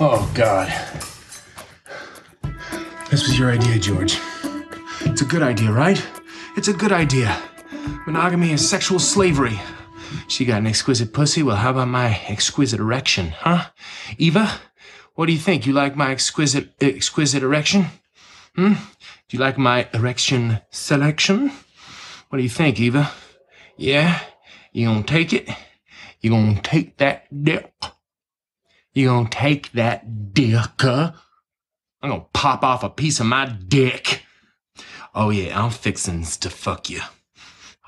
Oh, God. This was your idea, George. It's a good idea, right? It's a good idea. Monogamy is sexual slavery. She got an exquisite pussy. Well, how about my exquisite erection, huh? Eva, what do you think? You like my exquisite, exquisite erection? Hmm? Do you like my erection selection? What do you think, Eva? Yeah? You gonna take it? You gonna take that dick? You gonna take that dick? Huh? I'm gonna pop off a piece of my dick. Oh yeah, I'm fixing to fuck you.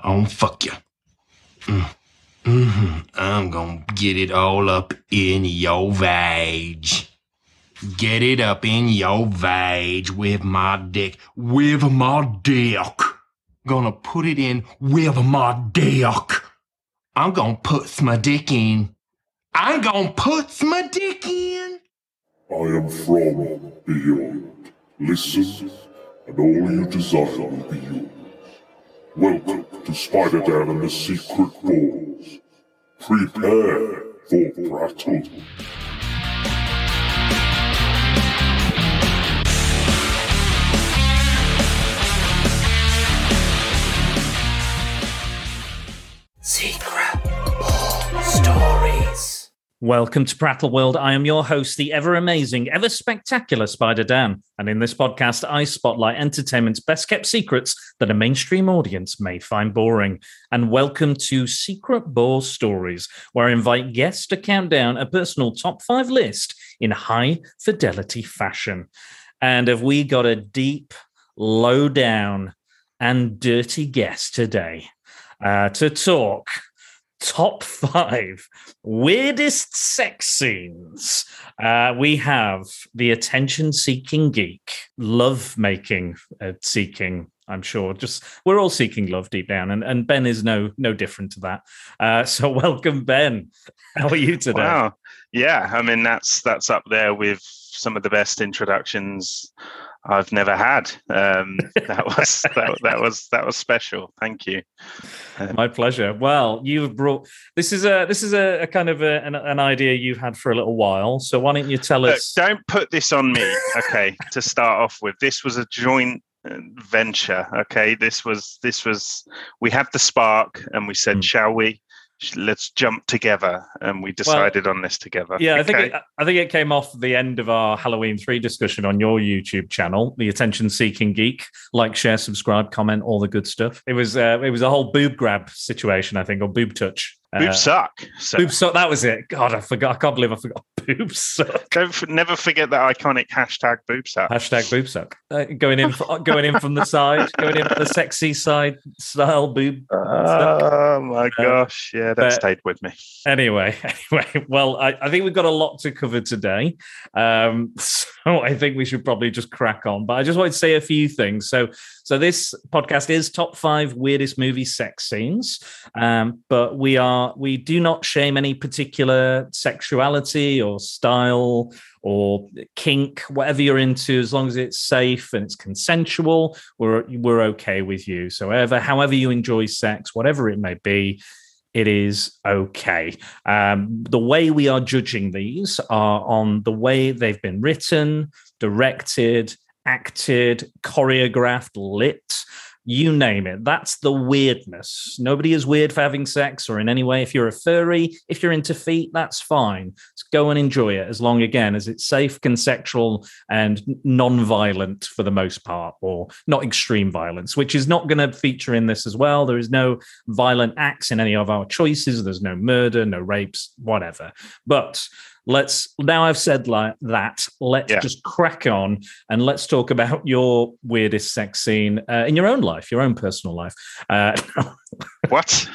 I'm fuck you. Mm. hmm I'm gonna get it all up in your vag. Get it up in your vag with my dick. With my dick. Gonna put it in with my dick. I'm gonna put my dick in. I'm gonna put my dick in. I am from beyond. Listen, and all you desire will be yours. Welcome to Spider Dan and the Secret Balls. Prepare for battle. Secret Ball Stories. Welcome to Prattle World. I am your host, the ever amazing, ever spectacular Spider Dan. And in this podcast, I spotlight entertainment's best kept secrets that a mainstream audience may find boring. And welcome to Secret Ball Stories, where I invite guests to count down a personal top five list in high fidelity fashion. And have we got a deep, low down, and dirty guest today uh, to talk top five weirdest sex scenes. Uh, we have the attention seeking geek, love making uh, seeking. I'm sure. Just we're all seeking love deep down, and, and Ben is no no different to that. Uh, so welcome, Ben. How are you today? Wow. Yeah, I mean that's that's up there with some of the best introductions I've never had. Um, that was that, that was that was special. Thank you. Um, My pleasure. Well, you've brought this is a this is a, a kind of a, an, an idea you've had for a little while. So why don't you tell look, us? don't put this on me. Okay, to start off with, this was a joint uh, venture. Okay, this was this was we had the spark, and we said, Hmm. shall we? Let's jump together, and we decided on this together. Yeah, I think Okay? it, I think it came off the end of our Halloween three discussion on your YouTube channel, the Attention Seeking Geek. Like, share, subscribe, comment, all the good stuff. It was uh, it was a whole boob grab situation, I think, or boob touch. Boob Uh, suck. So boob suck. That was it. God, I forgot. I can't believe I forgot. Boob suck. don't never forget that iconic hashtag boob suck. Hashtag boob suck. Uh, going in, for, going in from the side, going in for the sexy side style boob. Oh my gosh, yeah, that but- stayed with me. Anyway, anyway, well, I, I think we've got a lot to cover today. Um, so I think we should probably just crack on. But I just wanted to say a few things. So, so this podcast is top five weirdest movie sex scenes. Um, but we are we do not shame any particular sexuality or style or kink, whatever you're into, as long as it's safe and it's consensual, we're we're okay with you. So, however, however you enjoy sex, whatever it may be, it is okay. Um, the way we are judging these are on the way they've been written, directed, acted, choreographed, lit. You name it. That's the weirdness. Nobody is weird for having sex or in any way. If you're a furry, if you're into feet, that's fine. Just go and enjoy it as long, again, as it's safe, consensual, and non-violent for the most part, or not extreme violence, which is not going to feature in this as well. There is no violent acts in any of our choices. There's no murder, no rapes, whatever. But let's now I've said like that. Let's Yeah. just crack on and let's talk about your weirdest sex scene uh, in your own life, your own personal life. Uh, What?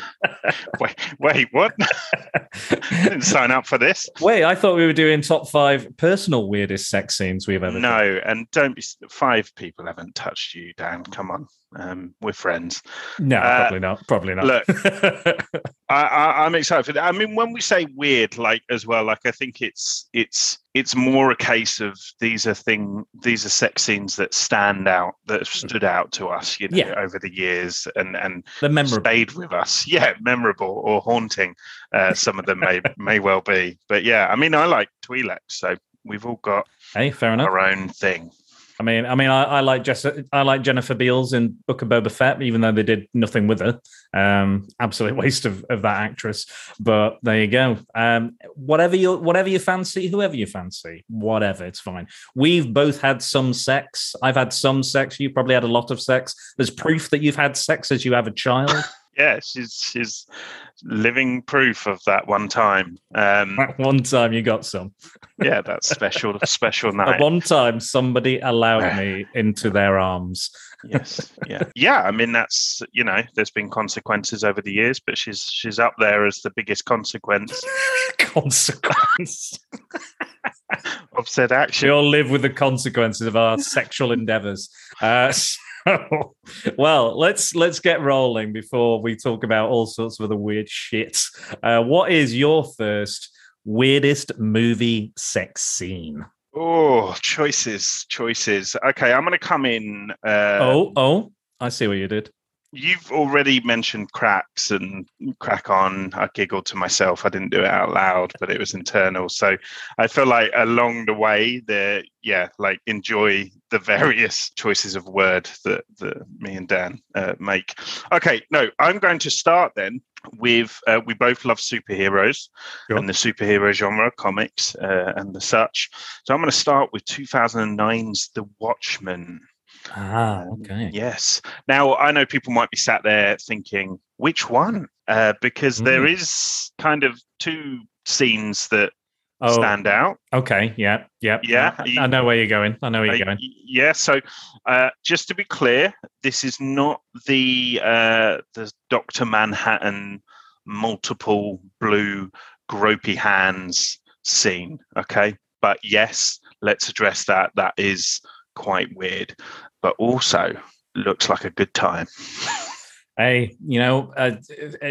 wait, wait, what? Didn't sign up for this. wait, I thought we were doing top five personal weirdest sex scenes we've ever done. No, and don't be. Five people haven't touched you, Dan. Come on, um, we're friends. No, Uh, probably not. Probably not. look. I, I, I'm excited for that. I mean, when we say weird, like as well, like I think it's it's it's more a case of these are thing these are sex scenes that stand out that have stood out to us, you know, Yeah. over the years and and the memorable. stayed with us. Yeah, memorable or haunting. Uh, some of them may may well be, but yeah, I mean, I like Twi'lek, so we've all got Hey, fair enough. our own thing. I mean, I mean, I, I like Jess, I like Jennifer Beals in Book of Boba Fett, even though they did nothing with her. Um, absolute waste of, of that actress. But there you go. Um, whatever you whatever you fancy, whoever you fancy, whatever, it's fine. We've both had some sex. I've had some sex. You probably had a lot of sex. There's proof that you've had sex as you have a child. Yeah, she's she's living proof of that one time. Um, At one time, you got some. yeah, that special special At night. one time, somebody allowed me into their arms. yes yeah yeah i mean that's you know there's been consequences over the years but she's she's up there as the biggest consequence Consequence. of said We all live with the consequences of our sexual endeavors. Uh, so, well, let's let's get rolling before we talk about all sorts of other weird shit. Uh, what is your first weirdest movie sex scene? oh choices choices okay i'm going to come in uh oh, oh, I see what you did. You've already mentioned cracks and crack on. I giggled to myself. I didn't do it out loud but it was internal. So i feel like along the way there yeah like enjoy the various choices of word that, that me and dan uh, make. Okay no i'm going to start then with uh, we both love superheroes Sure. and the superhero genre comics uh, and the such. So i'm going to start with 2009's the watchmen Ah, um, okay. Yes. Now I know people might be sat there thinking, which one? Uh, because there Mm. is kind of two scenes that Oh, stand out. okay. Yeah, yeah, Yeah, I- I know where you're going. I know where Uh, you're going. yeah. So uh, just to be clear, this is not the uh, the Doctor Manhattan multiple blue gropey hands scene. Okay, but yes, let's address that. That is quite weird, but also looks like a good time. Hey, you know, uh,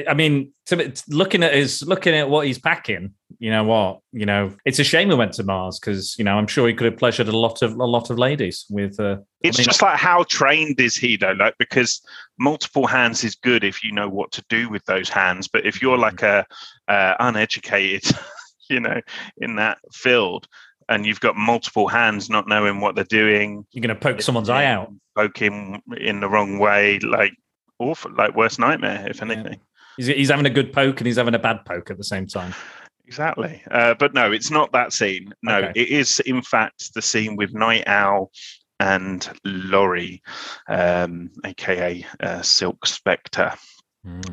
I mean, to, looking at his, looking at what he's packing, you know what, you know, it's a shame he went to Mars because you know I'm sure he could have pleasured a lot of a lot of ladies with. Uh, It's I mean, just like how trained is he though? Like because multiple hands is good if you know what to do with those hands, but if you're like a uh, uneducated, you know, in that field, and you've got multiple hands not knowing what they're doing, you're going to poke someone's eye out. poking in the wrong way, like awful, like worst nightmare, if Yeah. anything. He's, he's having a good poke and he's having a bad poke at the same time. Exactly. Uh, but no, it's not that scene. No, Okay. it is in fact the scene with Nite Owl and Laurie, um, aka uh, Silk Spectre.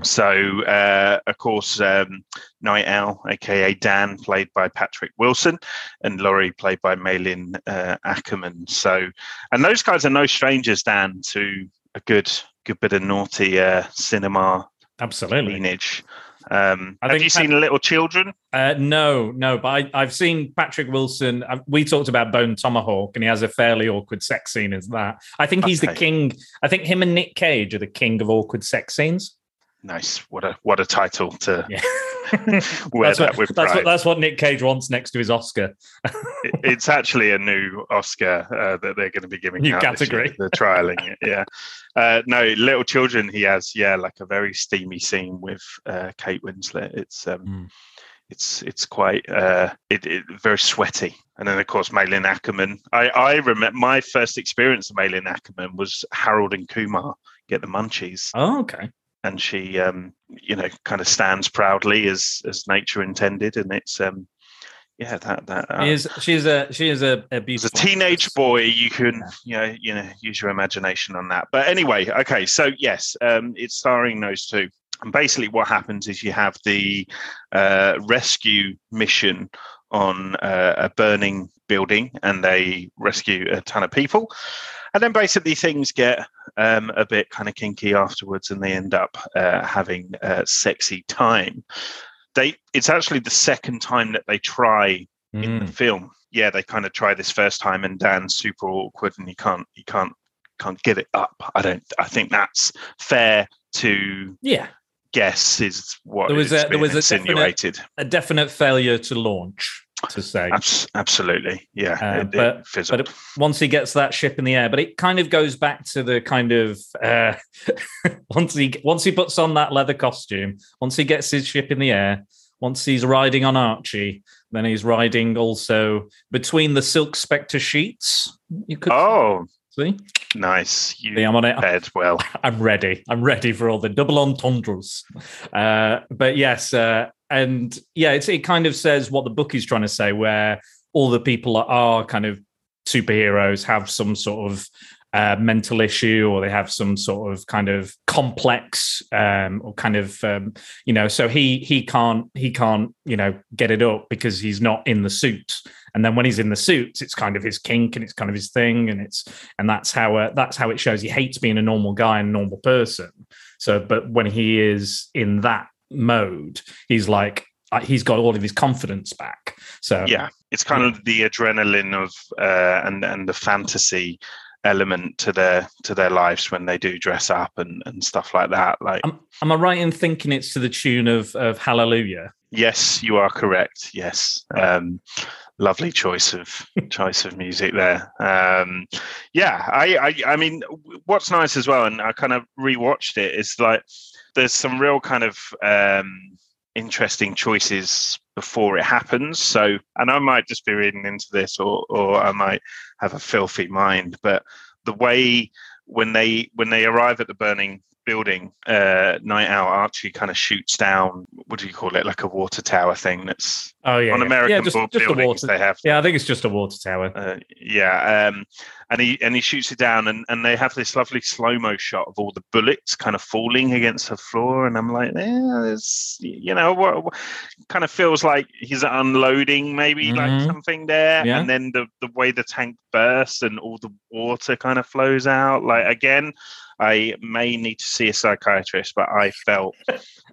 So, uh, of course, um, Nite Owl, aka Dan, played by Patrick Wilson, and Laurie, played by Malin uh, Akerman. So, and those guys are no strangers, Dan, to a good, good bit of naughty uh, cinema Absolutely. lineage. Um, I have think you Pat- seen Little Children? Uh, no, no, but I, I've seen Patrick Wilson. uh, We talked about Bone Tomahawk, and he has a fairly awkward sex scene. Is that? I think he's the king. I think him and Nick Cage are the king of awkward sex scenes. Nice. What a what a title to Yeah, wear that's, that what, with that's what that's what Nick Cage wants next to his Oscar. It- it's actually a new Oscar uh, that they're going to be giving New out this year. category. They're trialing it. Yeah. Uh, no, Little Children. He has yeah, like a very steamy scene with uh, Kate Winslet. It's um, Mm. it's it's quite uh, it, it very sweaty. And then of course Malin Akerman. I I remember my first experience of Malin Akerman was Harold and Kumar get the munchies. Oh, okay. And she um you know kind of stands proudly as as nature intended. And it's um yeah that that uh, She is she's a she is a, a as a teenage boy you can you know you know use your imagination on that. But anyway okay so yes um it's starring those two. And basically what happens is you have the uh, rescue mission on uh, a burning building and they rescue a ton of people and then basically things get um, a bit kind of kinky afterwards and they end up uh, having a sexy time they it's actually the second time that they try in the Mm. film. Yeah, they kind of try this first time, and Dan's super awkward, and he can't, he can't, can't get it up. I don't. I think that's fair to Yeah, guess is what There was a- there was a definite- a definite failure to launch. To say, Abs- absolutely, yeah. Uh, it, it but- fizzled. but once he gets that ship in the air. But it kind of goes back to the kind of uh, once he once he puts on that leather costume, once he gets his ship in the air, once he's riding on Archie, Then he's riding also between the silk spectre sheets. You could Oh, see. nice. You I'm on it. prepared well. I'm ready. I'm ready for all the double entendres. Uh, but yes, uh, and yeah, it kind of says what the book is trying to say, where all the people are, are kind of superheroes have some sort of uh, mental issue or they have some sort of kind of complex um, or kind of um, you know so he he can't he can't you know get it up because he's not in the suit. And then when he's in the suits it's kind of his kink and it's kind of his thing and it's and that's how uh, that's how it shows he hates being a normal guy and normal person. So but when he is in that mode he's like uh, he's got all of his confidence back so Yeah, it's kind of the adrenaline of uh, and and the fantasy element to their to their lives when they do dress up and and stuff like that. Like, am, am i right in thinking it's to the tune of of hallelujah yes, you are correct. Yes. Um, lovely choice of choice of music there. Um, yeah, I, I I mean, what's nice as well, and I kind of rewatched it. Is like there's some real kind of um, interesting choices before it happens. So, and I might just be reading into this, or or I might have a filthy mind, but the way when they when they arrive at the burning building, uh, Nite Owl Archie kind of shoots down. What do you call it? Like a water tower thing that's oh yeah on yeah. American yeah, just, just buildings. water They have yeah i think it's just a water tower uh, yeah, um, and he and he shoots it down, and, and they have this lovely slow mo shot of all the bullets kind of falling against the floor, and I'm like, yeah, it's you know what, what kind of feels like he's unloading maybe like Mhm. something there, Yeah. and then the the way the tank bursts and all the water kind of flows out, like again. I may need to see a psychiatrist, but I felt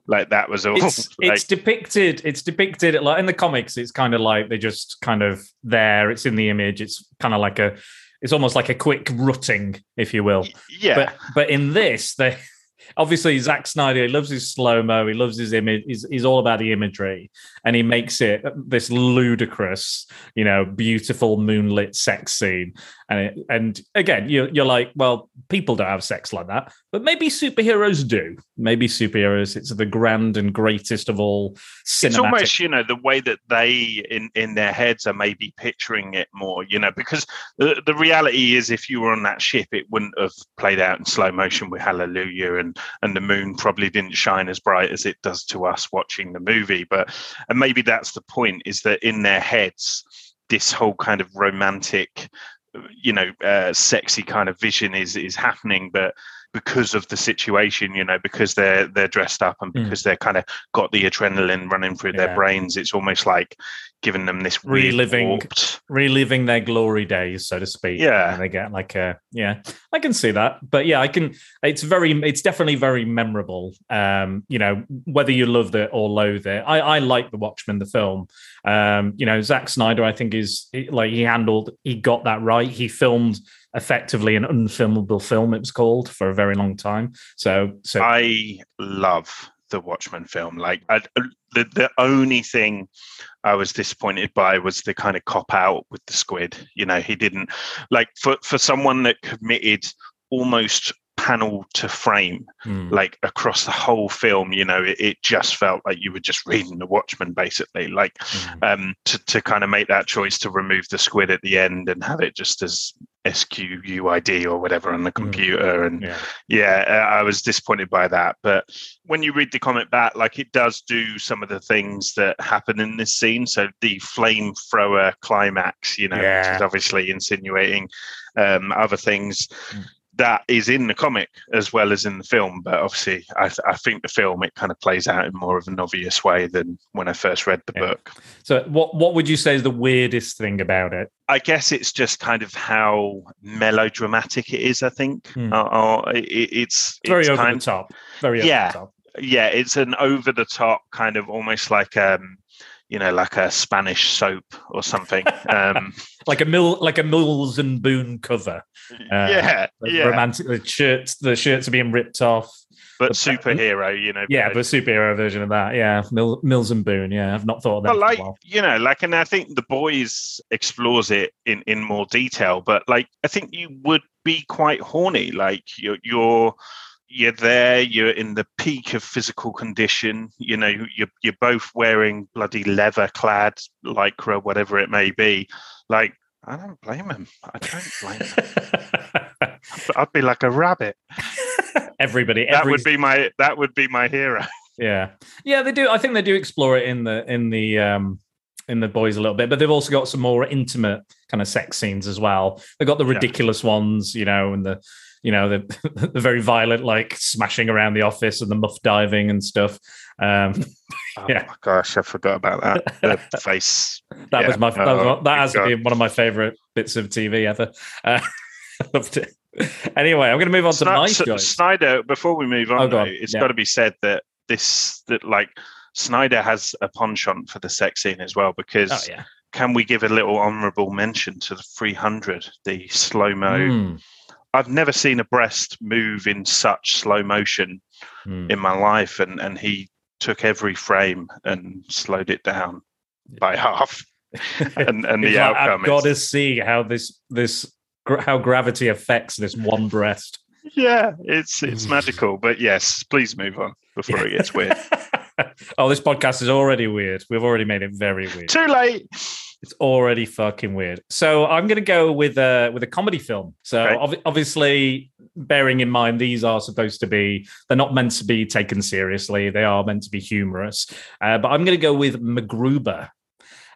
like that was all. it's like, it's depicted it's depicted like in the comics it's kind of like they're just kind of there it's in the image it's kind of like a it's almost like a quick rutting if you will. Yeah, but but in this they obviously Zack Snyder he loves his slow mo he loves his image he's, he's all about the imagery and he makes it this ludicrous you know beautiful moonlit sex scene and it, and again you're, you're like well people don't have sex like that but maybe superheroes do. Maybe superheroes it's the grand and greatest of all cinematic it's almost you know the way that they in in their heads are maybe picturing it more you know because the, the reality is if you were on that ship it wouldn't have played out in slow motion with hallelujah and and the moon probably didn't shine as bright as it does to us watching the movie. But and maybe that's the point is that in their heads this whole kind of romantic you know uh, sexy kind of vision is is happening but because of the situation you know because they're they're dressed up and Mm. because they're kind of got the adrenaline running through their brains it's almost like giving them this Reliving- warped- reliving their glory days, so to speak. Yeah. and they get like a yeah. I can see that, but yeah, I can. It's very, it's definitely very memorable. Um, you know, whether you love it or loathe it, I I like the Watchmen, the film. Um, you know, Zack Snyder, I think is like he handled, he got that right. He filmed effectively an unfilmable film. It was called for a very long time. So so i love the watchmen film. Like I, the, the only thing i was disappointed by was the kind of cop out with the squid you know he didn't like for for someone that committed almost panel to frame mm, like across the whole film you know it, it just felt like you were just reading the watchmen basically. Like mm. um to, to kind of make that choice to remove the squid at the end and have it just as squid or whatever on the computer. And yeah. yeah uh, i was disappointed by that. But when you read the comic back like it does do some of the things that happen in this scene. So the flamethrower climax you know which is obviously insinuating um other things. Mm. That is in the comic as well as in the film but obviously i, th- I think the film it kind of plays out in more of an obvious way than when i first read the Yeah. book So what what would you say is the weirdest thing about it? I guess it's just kind of how melodramatic it is. I think Hmm. uh, uh, it, it's very it's over the top. Very over Yeah. the top. yeah, it's an over the top kind of almost like um, you know, like a Spanish soap or something. um, like a mill like a Mills and Boon cover. Uh, yeah, yeah, Romantic the shirts the shirts are being ripped off. but the- superhero, you know. Yeah, but- the superhero version of that. Yeah. Mill, Mills and Boon. Yeah. I've not thought of that. but like you know like and i think the boys explores it in in more detail but like i think you would be quite horny like you're you're you're there, you're in the peak of physical condition. You know, you're you're both wearing bloody leather clad lycra, whatever it may be. Like, I don't blame him. I don't blame him. I'd be like a rabbit. Everybody, That would be my that would be my hero. yeah, yeah. They do. I think they do explore it in the in the um in the boys a little bit, but they've also got some more intimate kind of sex scenes as well. They've got the Yeah. ridiculous ones, you know, and the you know the the very violent like smashing around the office and the muff diving and stuff. Um, Oh Yeah. my gosh, I forgot about that. The face. that Yeah. was my that, was, Oh, that has been one of my favorite bits of TV ever. Uh, loved it. Anyway, I'm going to move on to my S- choice. Snyder. Before we move on, Oh, though, on. it's Yeah. got to be said that this that like Snyder has a penchant for the sex scene as well because Oh yeah. can we give a little honourable mention to the 300, the slow mo? Mm, I've never seen a breast move in such slow motion mm. in my life, and and he took every frame and slowed it down by half. And and the like, outcome I've got to is see how this this how gravity affects this one breast. yeah, it's it's magical. But yes, please move on before it gets weird. oh, this podcast is already weird. We've already made it very weird. Too late. It's already fucking weird. So I'm going to go with a with a comedy film. So ob- obviously, bearing in mind these are supposed to be they're not meant to be taken seriously. They are meant to be humorous. Uh, but I'm going to go with MacGruber.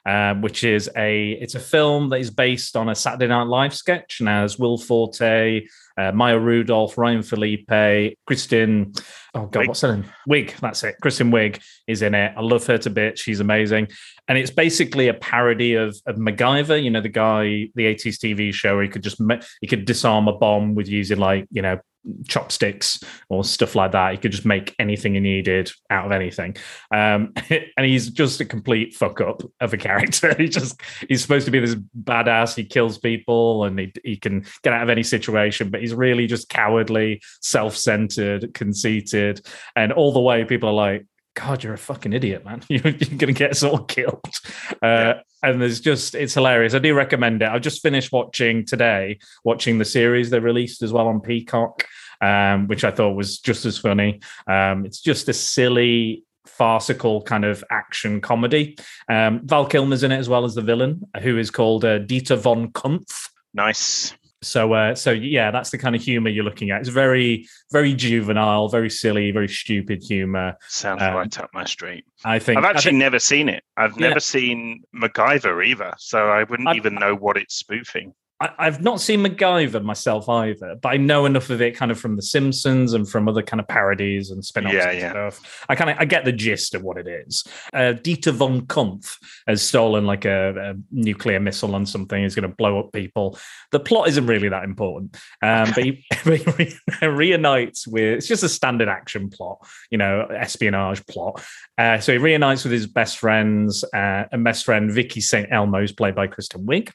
Um, which is a it's a film that is based on a Saturday Night Live sketch and has Will Forte, uh, Maya Rudolph, Ryan Phillippe, Kristen. Oh God, Wiig. what's her name? Wiig. That's it. Kristen Wiig is in it. I love her to bits. She's amazing and it's basically a parody of, of MacGyver. You know, the guy, the 80s TV show where he could just he could disarm a bomb with using like you know chopsticks or stuff like that. He could just make anything he needed out of anything. Um, and he's just a complete fuck up of a character. he just he's supposed to be this badass. He kills people and he he can get out of any situation, but he's really just cowardly, self centered, conceited, and all the way people are like. God, you're a fucking idiot, man. You're, you're going to get us all killed. Uh, And there's just, it's hilarious. I do recommend it. I've just finished watching today, watching the series they released as well on Peacock, um, which I thought was just as funny. Um, it's just a silly, farcical kind of action comedy. Um, Val Kilmer's in it as well as the villain, who is called uh, Dieter von Cunth. Nice. So, uh, so yeah, that's the kind of humor you're looking at. It's very, very juvenile, very silly, very stupid humor. Sounds Um, right up my street. I think. I've actually think- never seen it. I've Yeah. never seen MacGyver either, so I wouldn't I- even know what it's spoofing. I, I've not seen MacGyver myself either, but I know enough of it kind of from The Simpsons and from other kind of parodies and spin-offs Yeah, and yeah. stuff. I kind of I get the gist of what it is. Uh, Dieter von Cunth has stolen like a, a nuclear missile on something. He's going to blow up people. The plot isn't really that important, um, but he, he re- reunites with. It's just a standard action plot, you know, espionage plot. Uh, so he reunites with his best friends, uh, and best friend Vicky St. Elmo is played by Kristen Wiig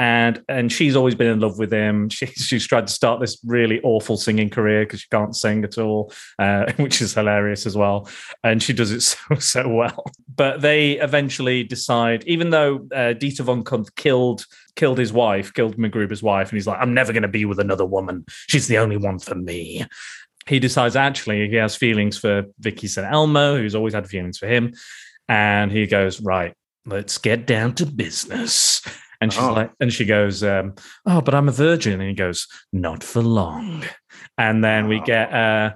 and and she's always been in love with him. She, she's tried to start this really awful singing career because she can't sing at all, uh, which is hilarious as well. And she does it so so well. But they eventually decide, even though uh, Dieter von Cunth killed killed his wife, killed MacGruber's wife, and he's like, I'm never going to be with another woman. She's the only one for me. He decides actually he has feelings for Vicky St. Elmo, who's always had feelings for him, and he goes right. Let's get down to business. And she's Oh. like, and she goes, um, "Oh, but I'm a virgin." And he goes, "Not for long." And then we Oh. get, uh,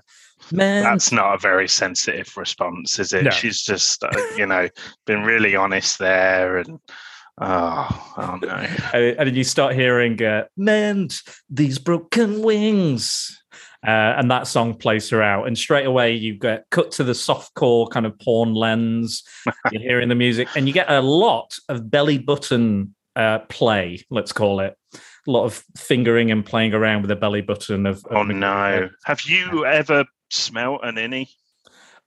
man, That's not a very sensitive response, is it? No. She's just, uh, you know, been really honest there, and oh, oh no. and and then you start hearing, uh, "Mend these broken wings." Uh, and that song plays throughout, and straight away you get cut to the softcore kind of porn lens. You're hearing the music, and you get a lot of belly button uh, play. Let's call it a lot of fingering and playing around with the belly button of. of Oh no. Have you ever smelt an innie?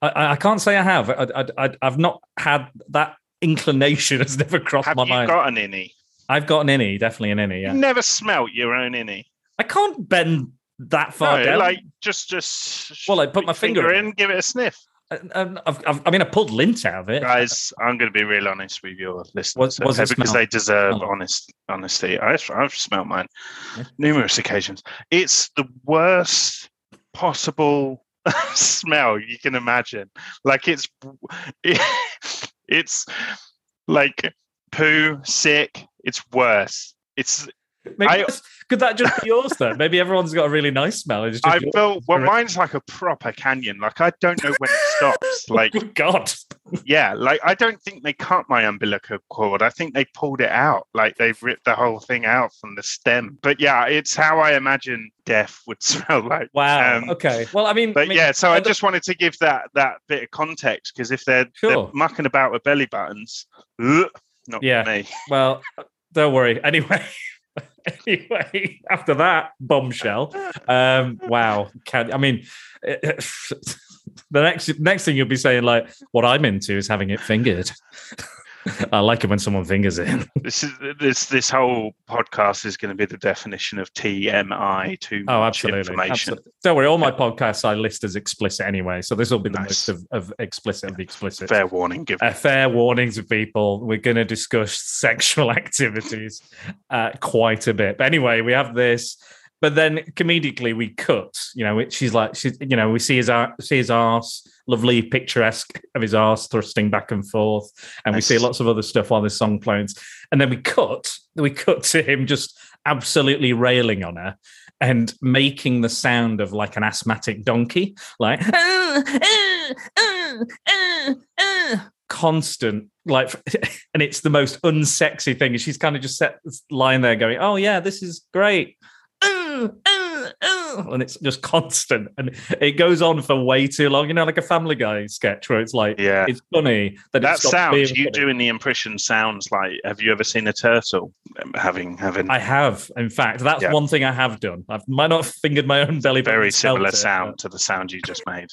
I, I can't say I have. I, I've not had that inclination. Has never crossed Have my you mind. got an innie? I've got an innie, definitely an innie. Yeah, You never smelt your own innie. I can't bend that far No, down. like just, just. Well, I put my your finger in, give it a sniff. I, I've, I've, I mean, I pulled lint out of it. guys i'm going to be real honest with your listeners okay, because smell? they deserve Oh. honest honesty I, i've smelt mine Yeah. numerous occasions it's the worst possible smell you can imagine. Like it's it's like poo, sick. It's worse. It's Maybe I- could that just be yours then? Maybe everyone's got a really nice smell. I yours. feel well, mine's like a proper canyon. Like I don't know when it stops. Like Oh, God. yeah, like I don't think they cut my umbilical cord. I think they pulled it out. Like they've ripped the whole thing out from the stem. But yeah, it's how I imagine death would smell like. Wow. Um, okay. Well, I mean, I But mean, yeah, so I just wanted to give that that bit of context because if they're, Sure. they're mucking about with belly buttons, ugh, not Yeah. me. Well, don't worry. Anyway, anyway, after that bombshell, um, wow. Can, I mean, the next next thing you'll be saying like, what I'm into is having it fingered. I like it when someone fingers it. This is this this whole podcast is going to be the definition of TMI. Too Oh, much absolutely. information. absolutely. Don't worry. All my podcasts I list as explicit anyway, so this will be the Nice. most of, of explicit of the explicit. Fair warning given. a fair warning to people. We're going to discuss sexual activities uh, quite a bit. But anyway, we have this. But then comedically, we cut. You know, she's like, she's, you know, we see his see his arse, lovely picturesque of his arse thrusting back and forth, and we see lots of other stuff while this song plays. And then we cut. We cut to him just absolutely railing on her and making the sound of like an asthmatic donkey, like constant, like, and it's the most unsexy thing. And she's kind of just set, lying there going, "Oh yeah, this is great." Mm, mm, mm. And it's just constant, and it goes on for way too long. You know, like a Family Guy sketch where it's like, Yeah. it's funny that, it That stops sounds you funny. doing the impression sounds like. Have you ever seen a turtle um, having having I have, in fact, that's Yeah. one thing I have done. I might not have fingered my own belly, very and smelt similar it, sound but- to the sound you just made?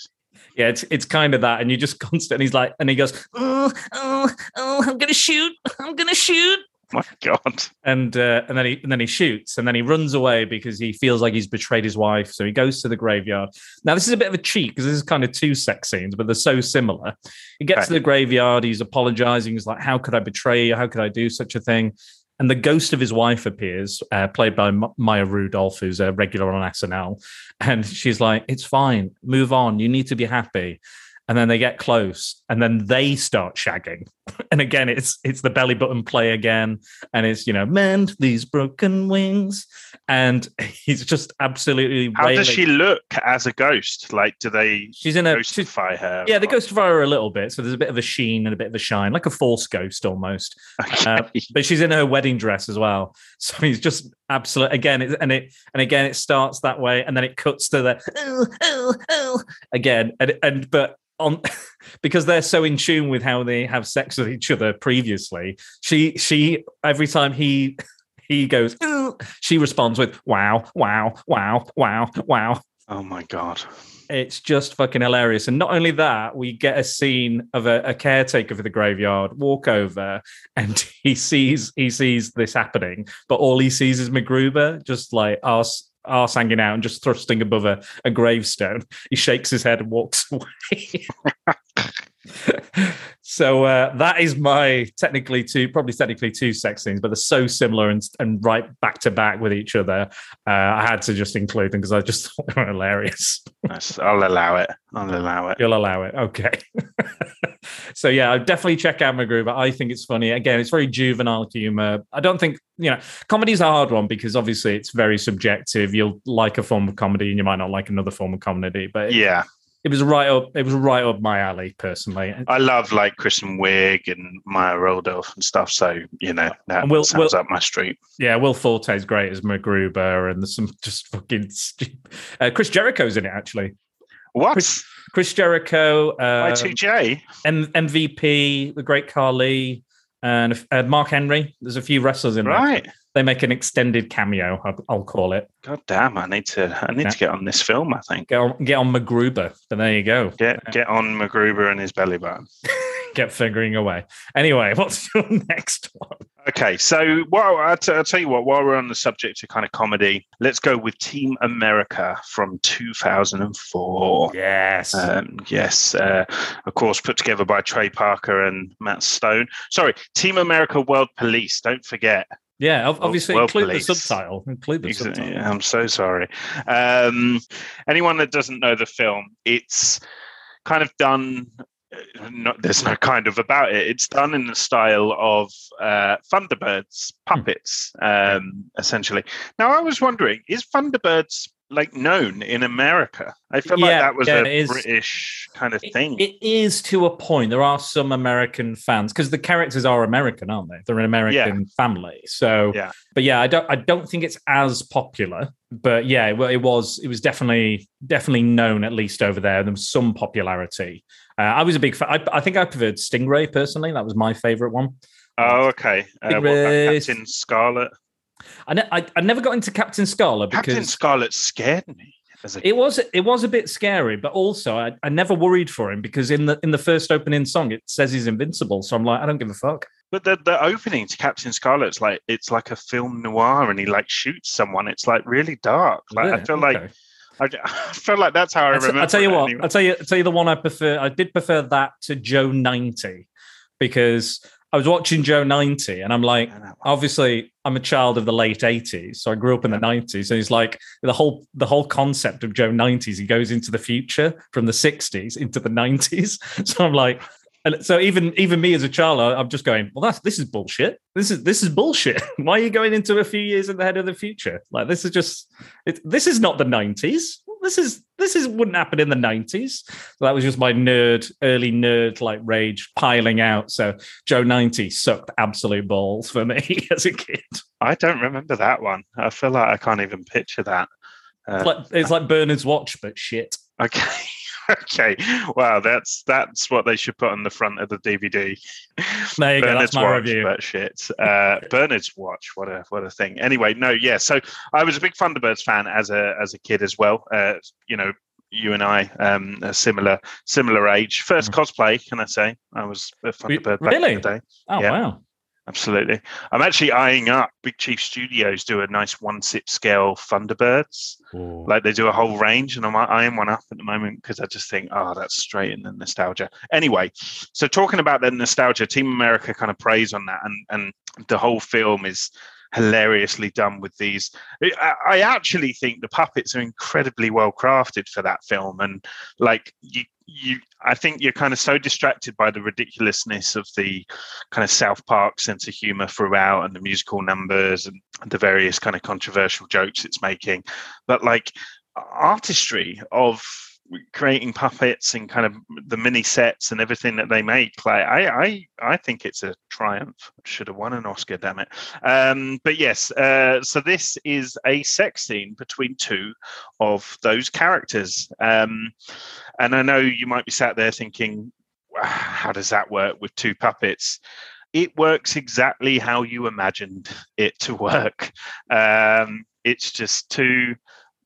Yeah, it's it's kind of that, and you just constantly. He's like, and he goes, oh, oh, oh, I'm gonna shoot, I'm gonna shoot, My God. and uh, and then he and then he shoots, and then he runs away because he feels like he's betrayed his wife. So he goes to the graveyard. Now this is a bit of a cheat because this is kind of two sex scenes, but they're so similar. He gets Okay. to the graveyard. He's apologizing. He's like, "How could I betray you? How could I do such a thing?" And the ghost of his wife appears, uh, played by M- Maya Rudolph, who's a regular on SNL. And she's like, It's fine, move on. You need to be happy. And then they get close and then they start shagging. And again, it's it's the belly button play again. And it's, you know, mend these broken wings. And he's just absolutely How does she look as a ghost? Like, do they She's in a she's- ghostify her? yeah, they ghostify her a little bit. So there's a bit of a sheen and a bit of a shine, like a false ghost almost. Okay. Uh, but she's in her wedding dress as well. So he's just absolute again, it, and it and again it starts that way, and then it cuts to the "Oh, oh, oh," again, and and but on because they're so in tune with how they have sex with each other previously. She she every time he he goes, she responds with wow, wow, wow, wow, wow oh my God. it's just fucking hilarious. And not only that, we get a scene of a, a caretaker for the graveyard walk over, and he sees he sees this happening, but all he sees is MacGruber just like arse arse hanging out and just thrusting above a, a gravestone. He shakes his head and walks away. So uh, that is my technically two, probably technically two sex scenes, but they're so similar and, and right back to back with each other. Uh, I had to just include them because I just thought they were hilarious. I'll allow it. I'll allow it. You'll allow it. Okay. so yeah, I'd definitely check out MacGruber. I think it's funny. Again, it's very juvenile humor. I don't think, you know, comedy's a hard one because obviously it's very subjective. You'll like a form of comedy and you might not like another form of comedy. But Yeah, it was right up it was right up my alley personally. I love like Kristen Wiig and Maya Rudolph and stuff. So you know that And we'll- sounds we'll- up my street. Yeah, Will Forte is great as MacGruber and there's some just fucking stupid. Uh, Chris Jericho's in it actually. What? Chris- Chris Jericho, uh, Y2J? M- MVP, the great Khali, and uh, Mark Henry. There's a few wrestlers in there. Right. They make an extended cameo. I'll, I'll call it. God damn! I need to. I need Yeah. to get on this film. I think. Get on, get on MacGruber. But there you go. Get get on MacGruber and his belly button. Get figuring away. Anyway, what's your next one? Okay, so well, I'll, t- I'll tell you what. While we're on the subject of kind of comedy, let's go with Team America from 2004. Yes. Um, yes, uh, of course, put together by Trey Parker and Matt Stone. Sorry, Team America World Police. Don't forget, Yeah, Well- obviously well, include the subtitle. Include the subtitle. I'm so sorry. Um, anyone that doesn't know the film, it's kind of done. uh, Not, there's no kind of about it. It's done in the style of uh, Thunderbirds puppets, um, essentially. Now, I was wondering, is Thunderbirds like known in America? I feel like that was yeah, a is. British kind of thing. it is to a point. There are some American fans because the characters are American, aren't they? They're an American family. So, Yeah. but yeah, I don't, I don't think it's as popular. But yeah, well, it was, it was definitely, definitely known at least over there. There was some popularity. Uh, I was a big fan. I, I think I preferred Stingray personally. That was my favorite one. oh, okay. Uh, what about Captain Scarlet? I, ne- I, I never got into Captain Scarlet because Captain Scarlet scared me It was it was a bit scary, but also I, I never worried for him because in the in the first opening song it says he's invincible. So I'm like, I don't give a fuck. But the, the opening to Captain Scarlet's like it's like a film noir, and he like shoots someone. It's like really dark. Like I Yeah, feel like. I, I feel like that's how I remember. I'll tell you what. anyway. I'll tell you. I'll tell you the one I prefer. I did prefer that to Joe ninety because I was watching Joe ninety and I'm like, Yeah, that one. obviously I'm a child of the late 80s, so I grew up in the 90s. And he's like the whole the whole concept of Joe 90s. He goes into the future from the 60s into the 90s. So I'm like, and so even even me as a child, I'm just going, well, that's this is bullshit. This is this is bullshit. Why are you going into a few years in the head of the future? Like this is just it, this is not the 90s. This is this is wouldn't happen in the 90s. So that was just my nerd, early nerd like rage piling out. So Joe 90 sucked absolute balls for me as a kid. I don't remember that one. I feel like I can't even picture that. Uh, It's like, it's like Bernard's watch, but shit. Okay. okay. Wow, that's that's what they should put on the front of the DVD. There you go, that's my watch, review. but shit. Uh, Bernard's watch. What a what a thing. Anyway, no, yeah. So I was a big Thunderbirds fan as a as a kid as well. Uh, you know, you and I, um, a similar similar age. First cosplay, can I say? I was a Thunderbird back really? in the day. Oh, yeah. wow. Absolutely. I'm actually eyeing up Big Chief Studios do a nice one sip scale Thunderbirds. Like they do a whole range, and I'm eyeing one up at the moment because I just think, oh, that's straight in the nostalgia. Anyway, so talking about the nostalgia, Team America kind of preys on that, and and the whole film is hilariously done with these. I, I actually think the puppets are incredibly well crafted for that film, and like you. You, I think you're kind of so distracted by the ridiculousness of the kind of South Park sense of humor throughout, and the musical numbers and the various kind of controversial jokes it's making. But like artistry of creating puppets and kind of the mini sets and everything that they make like i i i think it's a triumph. Should have won an oscar damn it. Um but yes uh so this is a sex scene between two of those characters. Um and i know you might be sat there thinking how does that work with two puppets? It works exactly how you imagined it to work. Um it's just two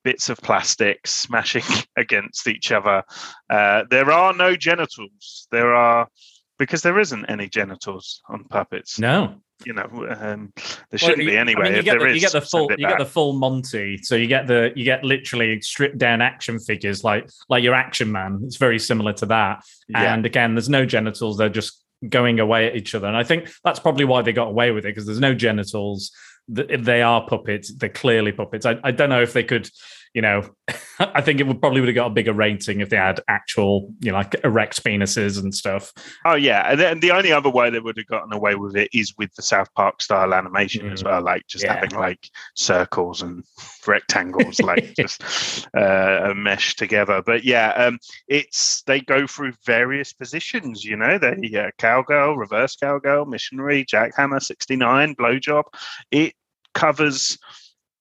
bits of plastic smashing against each other. Uh, there are no genitals. There are because there isn't any genitals on puppets. No. You know, um, there shouldn't you- be anyway. I mean, you get, there the, is, you get the full you get the full Monty. So you get the you get literally stripped down action figures like like your action man. It's very similar to that. Yeah. And again, there's no genitals. They're just going away at each other. And I think that's probably why they got away with it because there's no genitals. They are puppets. They're clearly puppets. I, I don't know if they could, you know, I think it would probably would have got a bigger rating if they had actual, you know, like erect penises and stuff. Oh yeah, and then the only other way they would have gotten away with it is with the South Park style animation as Mm. well, like just Yeah. having like circles and rectangles, like just uh, mesh together. But yeah, um, it's they go through various positions. You know, they uh, cowgirl, reverse cowgirl, missionary, jackhammer, sixty nine, blowjob. It covers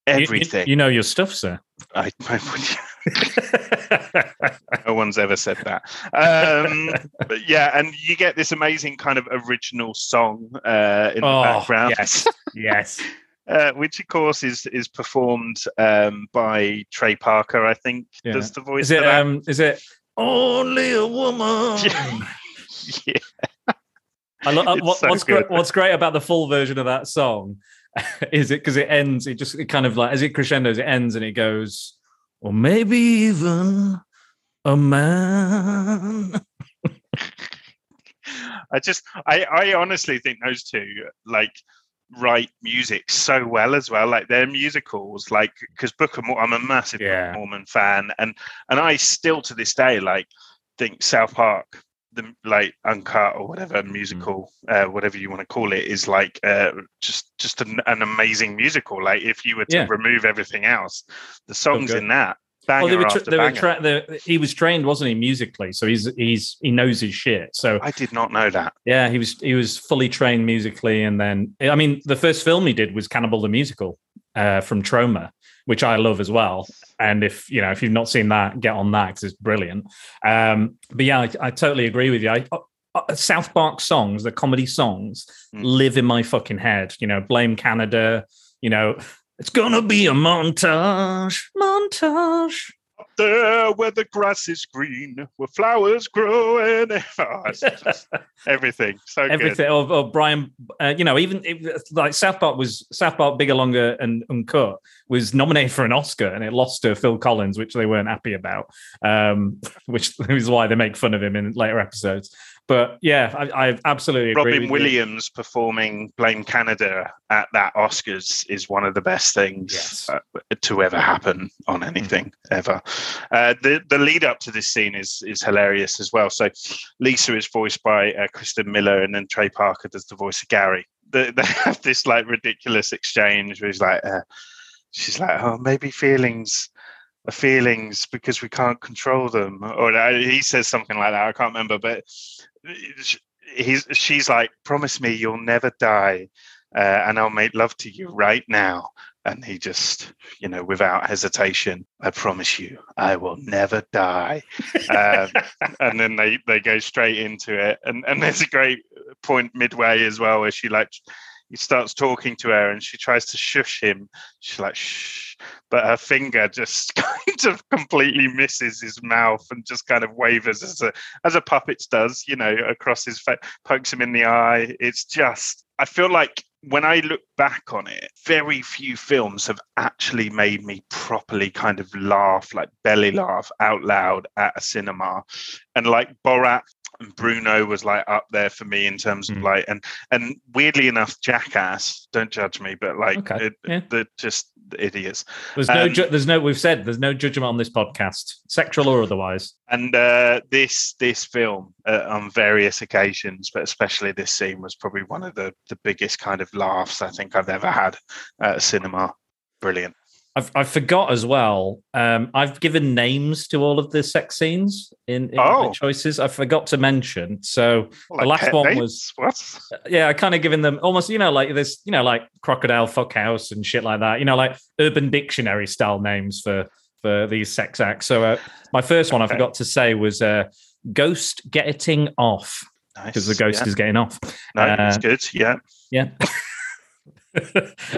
You- you- everything. You, know your stuff, sir. I, no one's ever said that. Um, but yeah, and you get this amazing kind of original song uh, in the Oh, background, yes. yes. uh, which of course is is performed um, by Trey Parker. I think Yeah. does the voice. Is it um is it only a woman? yeah. I lo- uh, what, so what's great, what's great about the full version of that song is it because it ends it just it kind of like as it crescendos it ends and it goes or maybe even a man I just, I, I honestly think those two, like, write music so well as well. Like their musicals, like because Book of Mormon, I'm a massive Yeah. Mormon fan, and and I still to this day like think South Park, the like uncut or whatever musical, uh, whatever you want to call it, is like uh, just just an, an amazing musical. Like if you were to Yeah. remove everything else, the songs in that Well, they were after tra- they were tra- they- he was trained, wasn't he, musically? So he's he's he knows his shit. So I did not know that. yeah, he was he was fully trained musically, and then I mean, the first film he did was Cannibal the Musical uh, from Troma, which I love as well. And if you know if you've not seen that, get on that because it's brilliant. Um, but yeah, I, I totally agree with you. I, uh, South Park songs, the comedy songs, Mm. live in my fucking head. You know, blame Canada. You know, it's gonna be a montage, montage. There where the grass is green, where flowers grow, and oh, everything. So good. everything or, or Brian uh, you know even it, like South Park was South Park bigger longer and uncut was nominated for an Oscar and it lost to Phil Collins which they weren't happy about um which is why they make fun of him in later episodes but yeah I, I absolutely agree Robin with you. Williams performing Blame Canada at that Oscars is one of the best things Yes. uh, to ever happen on anything ever. Uh, the the lead up to this scene is is hilarious as well. So Lisa is voiced by uh, Kristen Miller, and then Trey Parker does the voice of Gary. They, they have this like ridiculous exchange where he's like, uh, she's like, oh, maybe feelings are feelings because we can't control them, or uh, he says something like that. I can't remember, but he's she's like, promise me you'll never die, uh, and I'll make love to you right now. And he just, you know, without hesitation, I promise you, I will never die. um, and then they they go straight into it, and and there's a great point midway as well where she like he starts talking to her and she tries to shush him. She's like shh, but her finger just kind of completely misses his mouth and just kind of wavers as a as a puppet does, you know, across his face, pokes him in the eye. It's just I feel like when I look back on it, very few films have actually made me properly kind of laugh, like belly laugh out loud at a cinema. And like Borat and Bruno was like up there for me in terms of Mm. like and and weirdly enough, Jackass, don't judge me, but like Okay, it, yeah. the just idiots. there's no um, ju- there's no we've said there's no judgment on this podcast sexual or otherwise And uh, this this film uh, on various occasions, but especially this scene, was probably one of the the biggest kind of laughs I think I've ever had at cinema. Brilliant. I've, I forgot as well. Um, I've given names to all of the sex scenes in, in my Oh. choices. I forgot to mention. So Like last one names? was- what? yeah, I kind of given them almost, you know, like this, you know, like crocodile fuckhouse and shit like that. You know, like Urban Dictionary style names for for these sex acts. So uh, my first one I forgot to say was uh, Ghost Getting Off because the ghost yeah. is getting off. No, uh, good. Yeah. Yeah.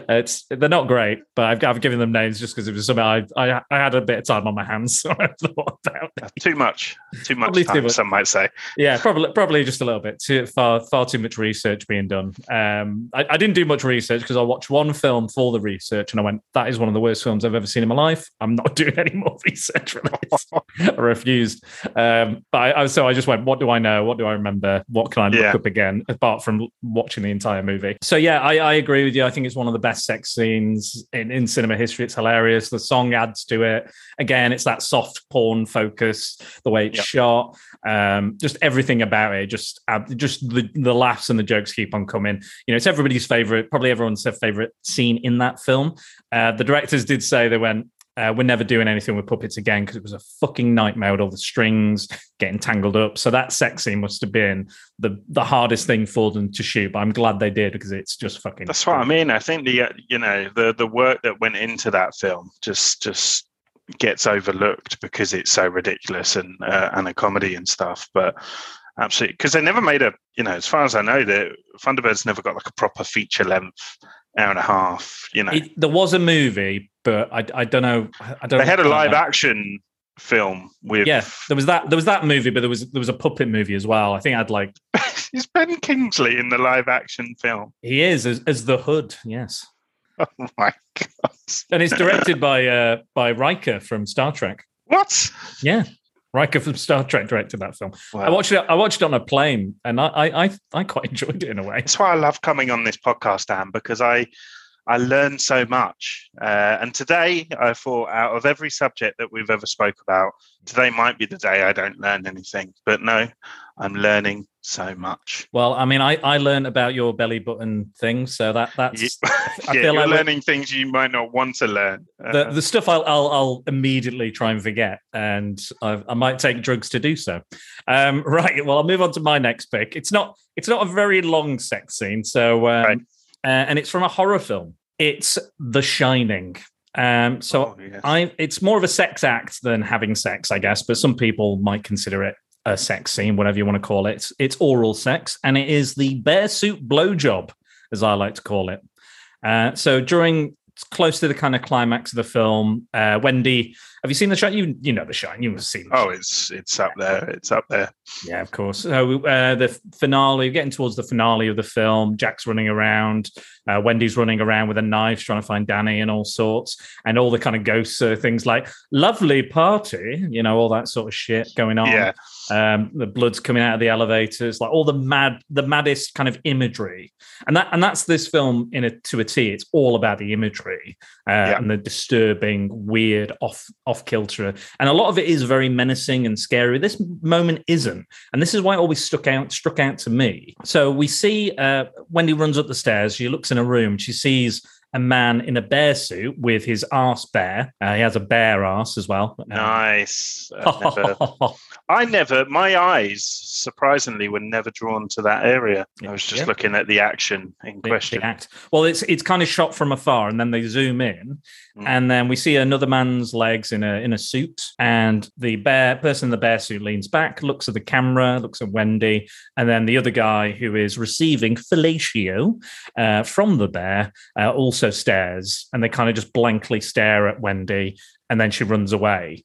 it's they're not great, but I've, I've given them names just because it was something I, I I had a bit of time on my hands, so I thought about it. Too much. Too much Probably too much. some might say. Yeah, probably probably just a little bit too far far too much research being done. Um, I, I didn't do much research because I watched one film for the research and I went, that is one of the worst films I've ever seen in my life. I'm not doing any more research for this. I refused. Um, but I, I so I just went, what do I know? What do I remember? What can I look Yeah. up again apart from watching the entire movie? So yeah, I, I agree with you. I think it's one of the best sex scenes in, in cinema history. It's hilarious. The song adds to it. Again, it's that soft porn focus, the way it's Yep. shot, um, just everything about it. Just just the the laughs and the jokes keep on coming. You know, it's everybody's favorite, probably everyone's favorite scene in that film. Uh, the directors did say they went. Uh, we're never doing anything with puppets again because it was a fucking nightmare with all the strings getting tangled up. So that sex scene must have been the the hardest thing for them to shoot. But I'm glad they did because it's just fucking. That's what I mean. I think the uh, you know the the work that went into that film just just gets overlooked because it's so ridiculous and uh, and a comedy and stuff. But absolutely, because they never made a you know as far as I know, the Thunderbirds never got like a proper feature length hour and a half. You know, It, there was a movie, but I, I don't know. I don't. they had a know. live action film with Yeah, there was that. There was that movie, but there was there was a puppet movie as well. I think I'd like. is Ben Kingsley in the live action film. He is as, as the Hood. Yes, Oh my god! and it's directed by uh by Riker from Star Trek. What? Yeah, Riker from Star Trek directed that film. I watched it. I watched it on a plane, and I, I, I, I quite enjoyed it in a way. That's why I love coming on this podcast, Dan, because I I learn so much. Uh, and today, I thought, out of every subject that we've ever spoke about, today might be the day I don't learn anything. But no, I'm learning so much. Well, I mean, I, I learned about your belly button thing, so that that's Yeah, I feel you're like learning things you might not want to learn. the Uh, the stuff I'll, I'll I'll immediately try and forget, and I, I might take drugs to do so. Um, right. Well, I'll move on to my next pick. It's not it's not a very long sex scene, so um, Right. uh, and it's from a horror film. It's The Shining. Um, so oh, yes. I it's more of a sex act than having sex, I guess, but some people might consider it a sex scene, whatever you want to call it. It's, it's oral sex, and it is the bear suit blowjob, as I like to call it. Uh, so during close to the kind of climax of the film, uh, Wendy, have you seen the shot? You you know the shot. You've seen. The oh, it's it's up there. It's up there. yeah, of course. So uh, the finale, getting towards the finale of the film, Jack's running around, uh, Wendy's running around with a knife trying to find Danny and all sorts, and all the kind of ghosts uh, things like lovely party, you know, all that sort of shit going on. Yeah. Um, the blood's coming out of the elevators, like all the mad, the maddest kind of imagery, and that and that's this film in a to a T. It's all about the imagery uh, Yeah. and the disturbing, weird, off off kilter, and a lot of it is very menacing and scary. This moment isn't, and this is why it always stuck out struck out to me. So we see uh, Wendy runs up the stairs. She looks in a room. She sees a man in a bear suit with his ass bare. Uh, he has a bear ass as well. Nice. Never, I never, my eyes surprisingly were never drawn to that area. I was just Yeah. looking at the action in the- question. the act. Well, it's it's kind of shot from afar, and then they zoom in, Mm. and then we see another man's legs in a in a suit, and the bear person in the bear suit leans back, looks at the camera, looks at Wendy, and then the other guy who is receiving fellatio uh, from the bear uh, also stares, and they kind of just blankly stare at Wendy, and then she runs away.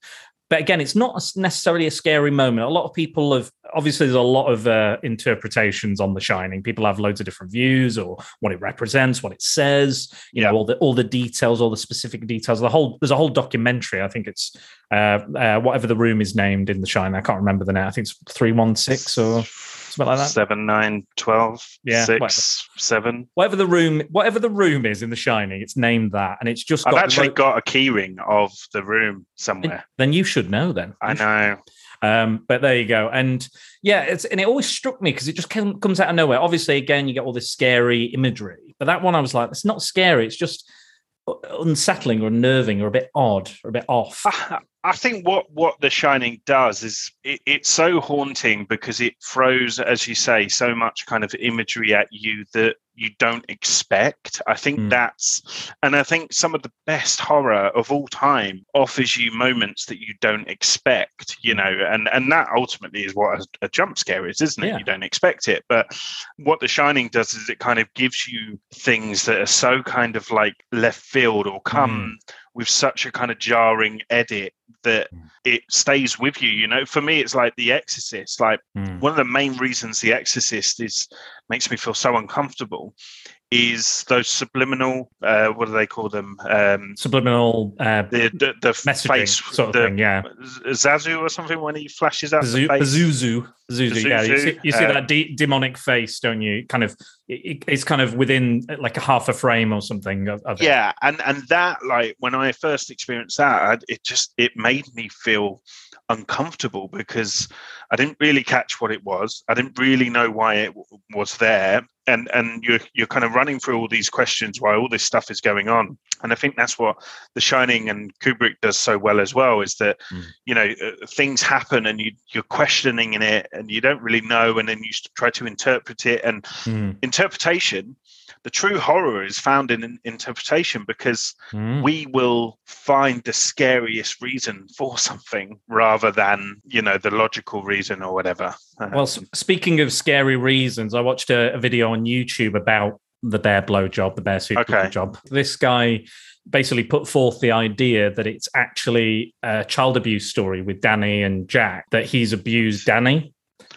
But again, it's not necessarily a scary moment. A lot of people have obviously there's a lot of uh, interpretations on The Shining. People have loads of different views or what it represents, what it says. You know, all the all the details, all the specific details. The whole there's a whole documentary. I think it's uh, uh, whatever the room is named in The Shining. I can't remember the name. I think it's three one six or something like that. Seven, nine, twelve, Yeah, six, seven. Whatever the room, whatever the room is in The Shining, it's named that, and it's just. I've actually got a keyring of the room somewhere. Then you should know. Then I know. Um, but there you go. And yeah, it's and it always struck me because it just came, comes out of nowhere. Obviously, again, you get all this scary imagery, but that one I was like, it's not scary. It's just unsettling or unnerving or a bit odd or a bit off. I, think what what The Shining does is it, it's so haunting because it throws, as you say, so much kind of imagery at you that you don't expect. I think Mm. that's, and I think some of the best horror of all time offers you moments that you don't expect. You know, and and that ultimately is what a, a jump scare is, isn't it? Yeah. You don't expect it, but what The Shining does is it kind of gives you things that are so kind of like left field or come with such a kind of jarring edit that Mm. it stays with you. You know, for me, it's like The Exorcist. Like Mm. one of the main reasons The Exorcist is makes me feel so uncomfortable is those subliminal. Uh, what do they call them? Um, Subliminal uh, the the, the face sort of the, thing. Yeah. Zazu or something when he flashes out the Zu- face. Zuzu. Zuzu. Yeah. You see, you see uh, that de- demonic face, don't you? Kind of, it, it's kind of within like a half a frame or something of, of it. yeah and and that like when i first experienced that it just it made me feel uncomfortable because i didn't really catch what it was i didn't really know why it w- was there and and you're you're kind of running through all these questions why all this stuff is going on and i think that's what the shining and kubrick does so well as well is that Mm. you know uh, things happen and you you're questioning in it and you don't really know and then you try to interpret it and Mm. interpretation the true horror is found in in interpretation because Mm. we will find the scariest reason for something rather than you know the logical reason or whatever Uh, Well, speaking of scary reasons, I watched a, a video on YouTube about the bear blowjob, the bear suit Okay. blowjob. This guy basically put forth the idea that it's actually a child abuse story with Danny and Jack, that he's abused Danny.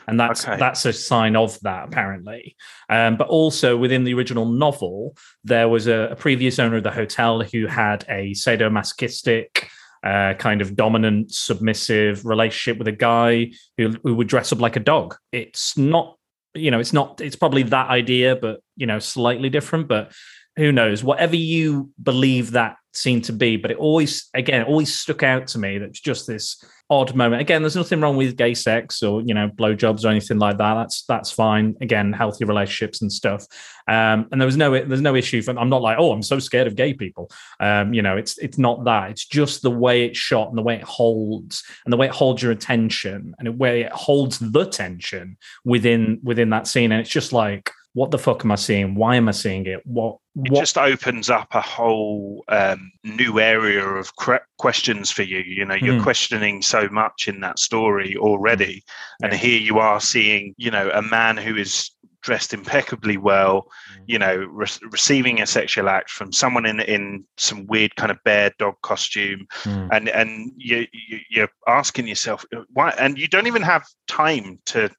And that's Okay. that's a sign of that, apparently. Um, but also within the original novel, there was a, a previous owner of the hotel who had a sadomasochistic uh, kind of dominant, submissive relationship with a guy who, who would dress up like a dog. It's not, you know, it's not, it's probably that idea, but, you know, slightly different. But who knows? Whatever you believe that scene to be, but it always, again, it always stuck out to me that it's just this odd moment. Again, there's nothing wrong with gay sex or you know blowjobs or anything like that. That's that's fine. Again, healthy relationships and stuff. Um, and there was no there's no issue. From, I'm not like oh I'm so scared of gay people. Um, you know, it's it's not that. It's just the way it's shot and the way it holds and the way it holds your attention and the way it holds the tension within within that scene. And it's just like what the fuck am I seeing? Why am I seeing it? What? It just opens up a whole um, new area of cre- questions for you. You know, you're Mm. questioning so much in that story already, and Yeah. here you are seeing, you know, a man who is dressed impeccably well, Mm. you know, re- receiving a sexual act from someone in in some weird kind of bear dog costume, Mm. and and you, you you're asking yourself why, and you don't even have time to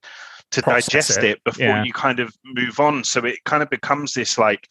to digest it, it, before yeah. you kind of move on. So it kind of becomes this like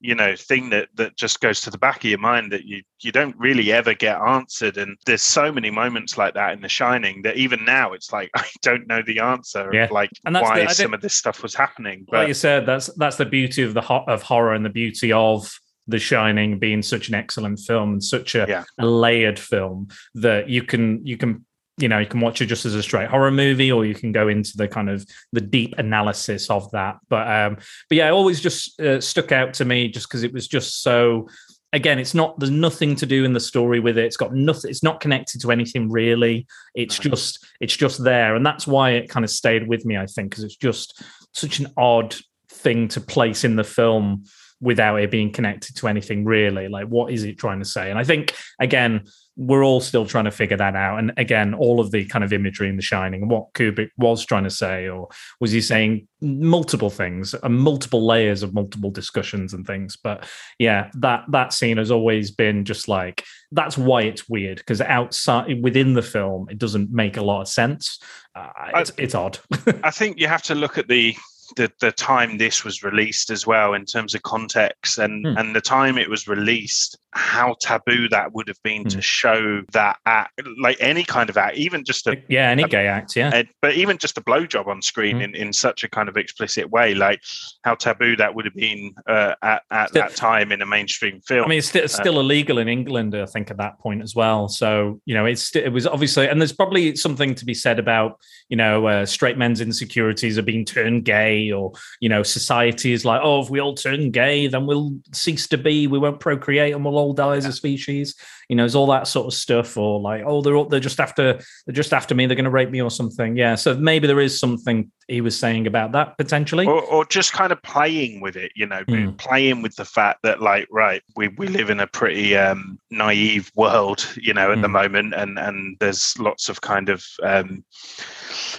you know thing that that just goes to the back of your mind that you you don't really ever get answered and there's so many moments like that in the shining that even now it's like i don't know the answer Yeah. of like And why the- some of this stuff was happening like but you said, that's that's the beauty of the ho- of horror and the beauty of The Shining being such an excellent film and such a, Yeah. a layered film that you can you can you know you can watch it just as a straight horror movie or you can go into the kind of the deep analysis of that. But um, but yeah, it always just uh, stuck out to me just because it was just so. Again, it's not. There's nothing to do in the story with it. It's got nothing. It's not connected to anything really. It's No. just. It's just there, and that's why it kind of stayed with me. I think because it's just such an odd thing to place in the film without it being connected to anything really like what is it trying to say? And i think again we're all still trying to figure that out. And again all of the kind of imagery in the shining and what kubrick was trying to say or was he saying multiple things and multiple layers of multiple discussions and things. But yeah that that scene has always been just like that's why it's weird because outside within the film it doesn't make a lot of sense. Uh, it's, it's odd. I think you have to look at the the, the time this was released as well in terms of context and Hmm. and the time it was released how taboo that would have been Hmm. to show that act like any kind of act even just a yeah any gay act yeah Uh, but even just a blowjob on screen Mm. in, in such a kind of explicit way, like how taboo that would have been uh, at, at Still- that time in a mainstream film. I mean, it's still, it's still illegal in England, I think, at that point as well. So, you know, it's it was obviously, and there's probably something to be said about, you know, uh, straight men's insecurities are being turned gay, or you know, society is like, oh, if we all turn gay, then we'll cease to be, we won't procreate, and we'll all die as a species. You know, it's all that sort of stuff, or like, oh, they're all, they're just after they're just after me, they're going to rape me or something. Yeah, so maybe there is something he was saying about that potentially. or, or just kind of playing with it, you know, Mm. playing with the fact that, like, right, we, we live in a pretty um, naive world, you know, at the Mm. moment, and and there's lots of kind of um,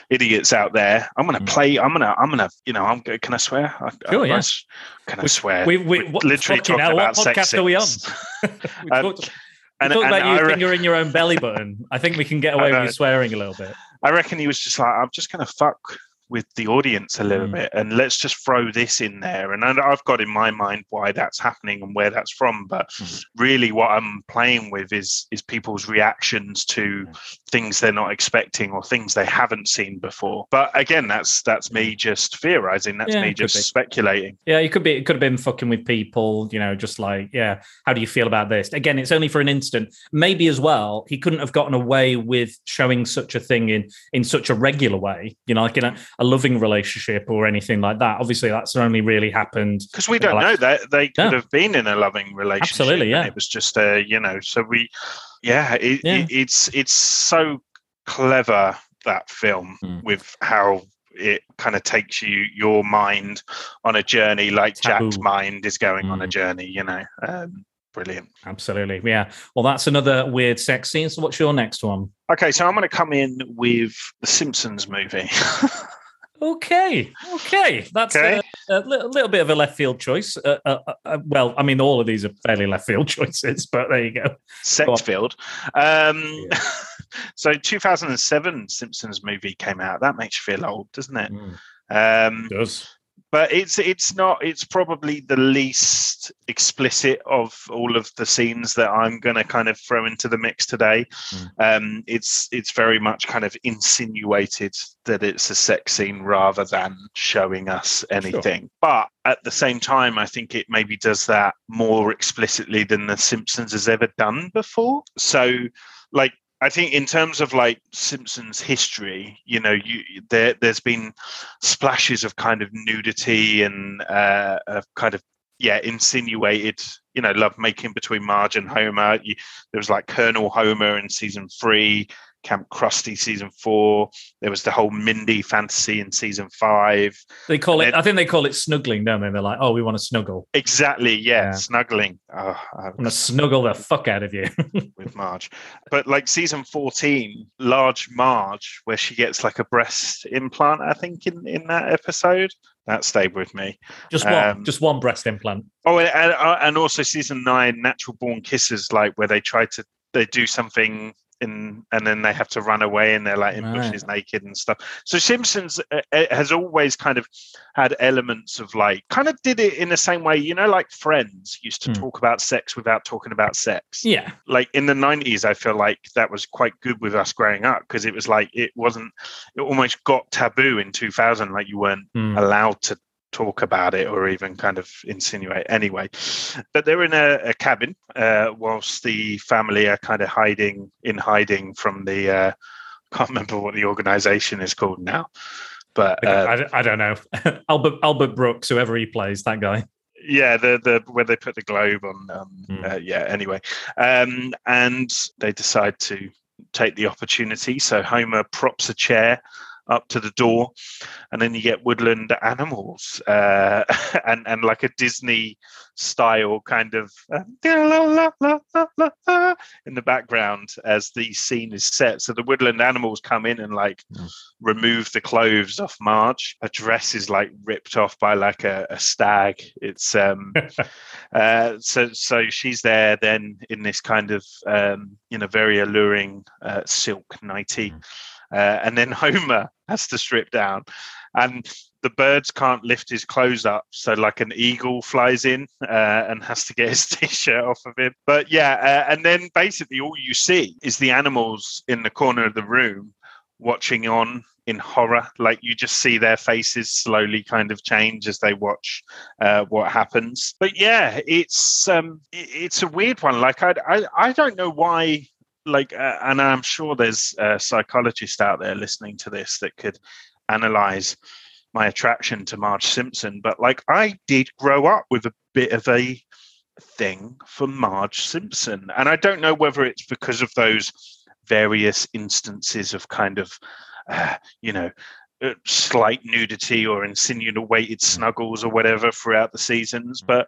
idiots out there. I'm gonna Mm. play. I'm gonna. I'm gonna. You know. I'm. Can I swear? I, Sure, I, yeah. Can I We- swear? we- we- what- literally talking hell, what about sex podcast are we on? we Um, talked, we and- talked and about you re- fingering your own belly button. I think we can get away with you swearing a little bit. I reckon he was just like, I'm just going to fuck with the audience a little Mm. bit and let's just throw this in there. And I- I've got in my mind why that's happening and where that's from. But Mm. really, what I'm playing with is is people's reactions to things they're not expecting or things they haven't seen before. But again, that's that's me just theorizing. That's Yeah, me just speculating. Yeah, it could be. It could have been fucking with people. You know, just like, yeah, how do you feel about this? Again, it's only for an instant. Maybe as well, he couldn't have gotten away with showing such a thing in in such a regular way. You know, like in a, a loving relationship or anything like that. Obviously, that's only really happened. Because we don't like- know that they could Yeah. have been in a loving relationship. Absolutely, yeah. It was just a, you know, so we, yeah, it, Yeah. It, it's it's so clever that film Mm. with how it kind of takes you your mind on a journey, like Jack's mind is going on a Mm. journey. You know, um, brilliant. Absolutely, yeah. Well, that's another weird sex scene. So, what's your next one? Okay, so I'm going to come in with the Simpsons movie. Okay, okay, that's Okay. A, a, li- a little bit of a left field choice. Uh, uh, uh, well, I mean, all of these are fairly left field choices, but there you go. sex field. Um, so 2007 Simpsons movie came out. That makes you feel old, doesn't it? Um, does but it's it's not it's probably the least explicit of all of the scenes that i'm going to kind of throw into the mix today. Mm. um it's it's very much kind of insinuated that it's a sex scene rather than showing us anything. But at the same time i think it maybe does that more explicitly than the simpsons has ever done before. So like I think in terms of like Simpsons history, you know, you there there's been splashes of kind of nudity and uh, of kind of yeah insinuated you know love making between Marge and Homer. You, there was like Colonel Homer in season three, Camp Krusty season four. There was the whole Mindy fantasy in season five. They call it. And I think they call it snuggling, don't they? They're like, "Oh, we want to snuggle. Exactly, yeah, Yeah. snuggling. Oh, I want to snuggle the fuck out of you." with Marge. But like season 14, large Marge, where she gets like a breast implant, I think, in, in that episode. That stayed with me. just one, Um, just one breast implant. Oh, and, and, uh, and also season nine, Natural Born Kisses, like where they try to they do something in and then they have to run away and they're like in Right. bushes naked and stuff. So Simpsons uh, uh, has always kind of had elements of like kind of did it in the same way, you know, like Friends used to Hmm. talk about sex without talking about sex Yeah, like in the 90s i feel like that was quite good with us growing up because it was like it wasn't it almost got taboo in 2000 like you weren't Hmm. allowed to talk about it or even kind of insinuate anyway but they're in a, a cabin uh, whilst the family are kind of hiding in hiding from the uh, can't remember what the organization is called now but uh, I, don't- I don't know. Albert Albert Brooks, whoever he plays, that guy. yeah the the where they put the globe on um Hmm. uh, yeah anyway um and they decide to take the opportunity so homer props a chair up to the door and then you get woodland animals uh and and like a disney style kind of uh, in the background as the scene is set so the woodland animals come in and like Mm. remove the clothes off marge her dress is like ripped off by like a, a stag it's um uh, so so she's there then in this kind of um, you know very alluring uh, silk nightie, Mm. Uh, and then Homer has to strip down, and the birds can't lift his clothes up, so like an eagle flies in uh, and has to get his t-shirt off of him. But yeah, uh, and then basically all you see is the animals in the corner of the room watching on in horror like you just see their faces slowly kind of change as they watch uh, what happens. But yeah, it's um, it's a weird one. Like I I, I don't know why. Like, uh, and I'm sure there's a psychologist out there listening to this that could analyze my attraction to Marge Simpson. But like, I did grow up with a bit of a thing for Marge Simpson, and I don't know whether it's because of those various instances of kind of, uh, you know, Uh, slight nudity or insinuated snuggles or whatever throughout the seasons. Mm. But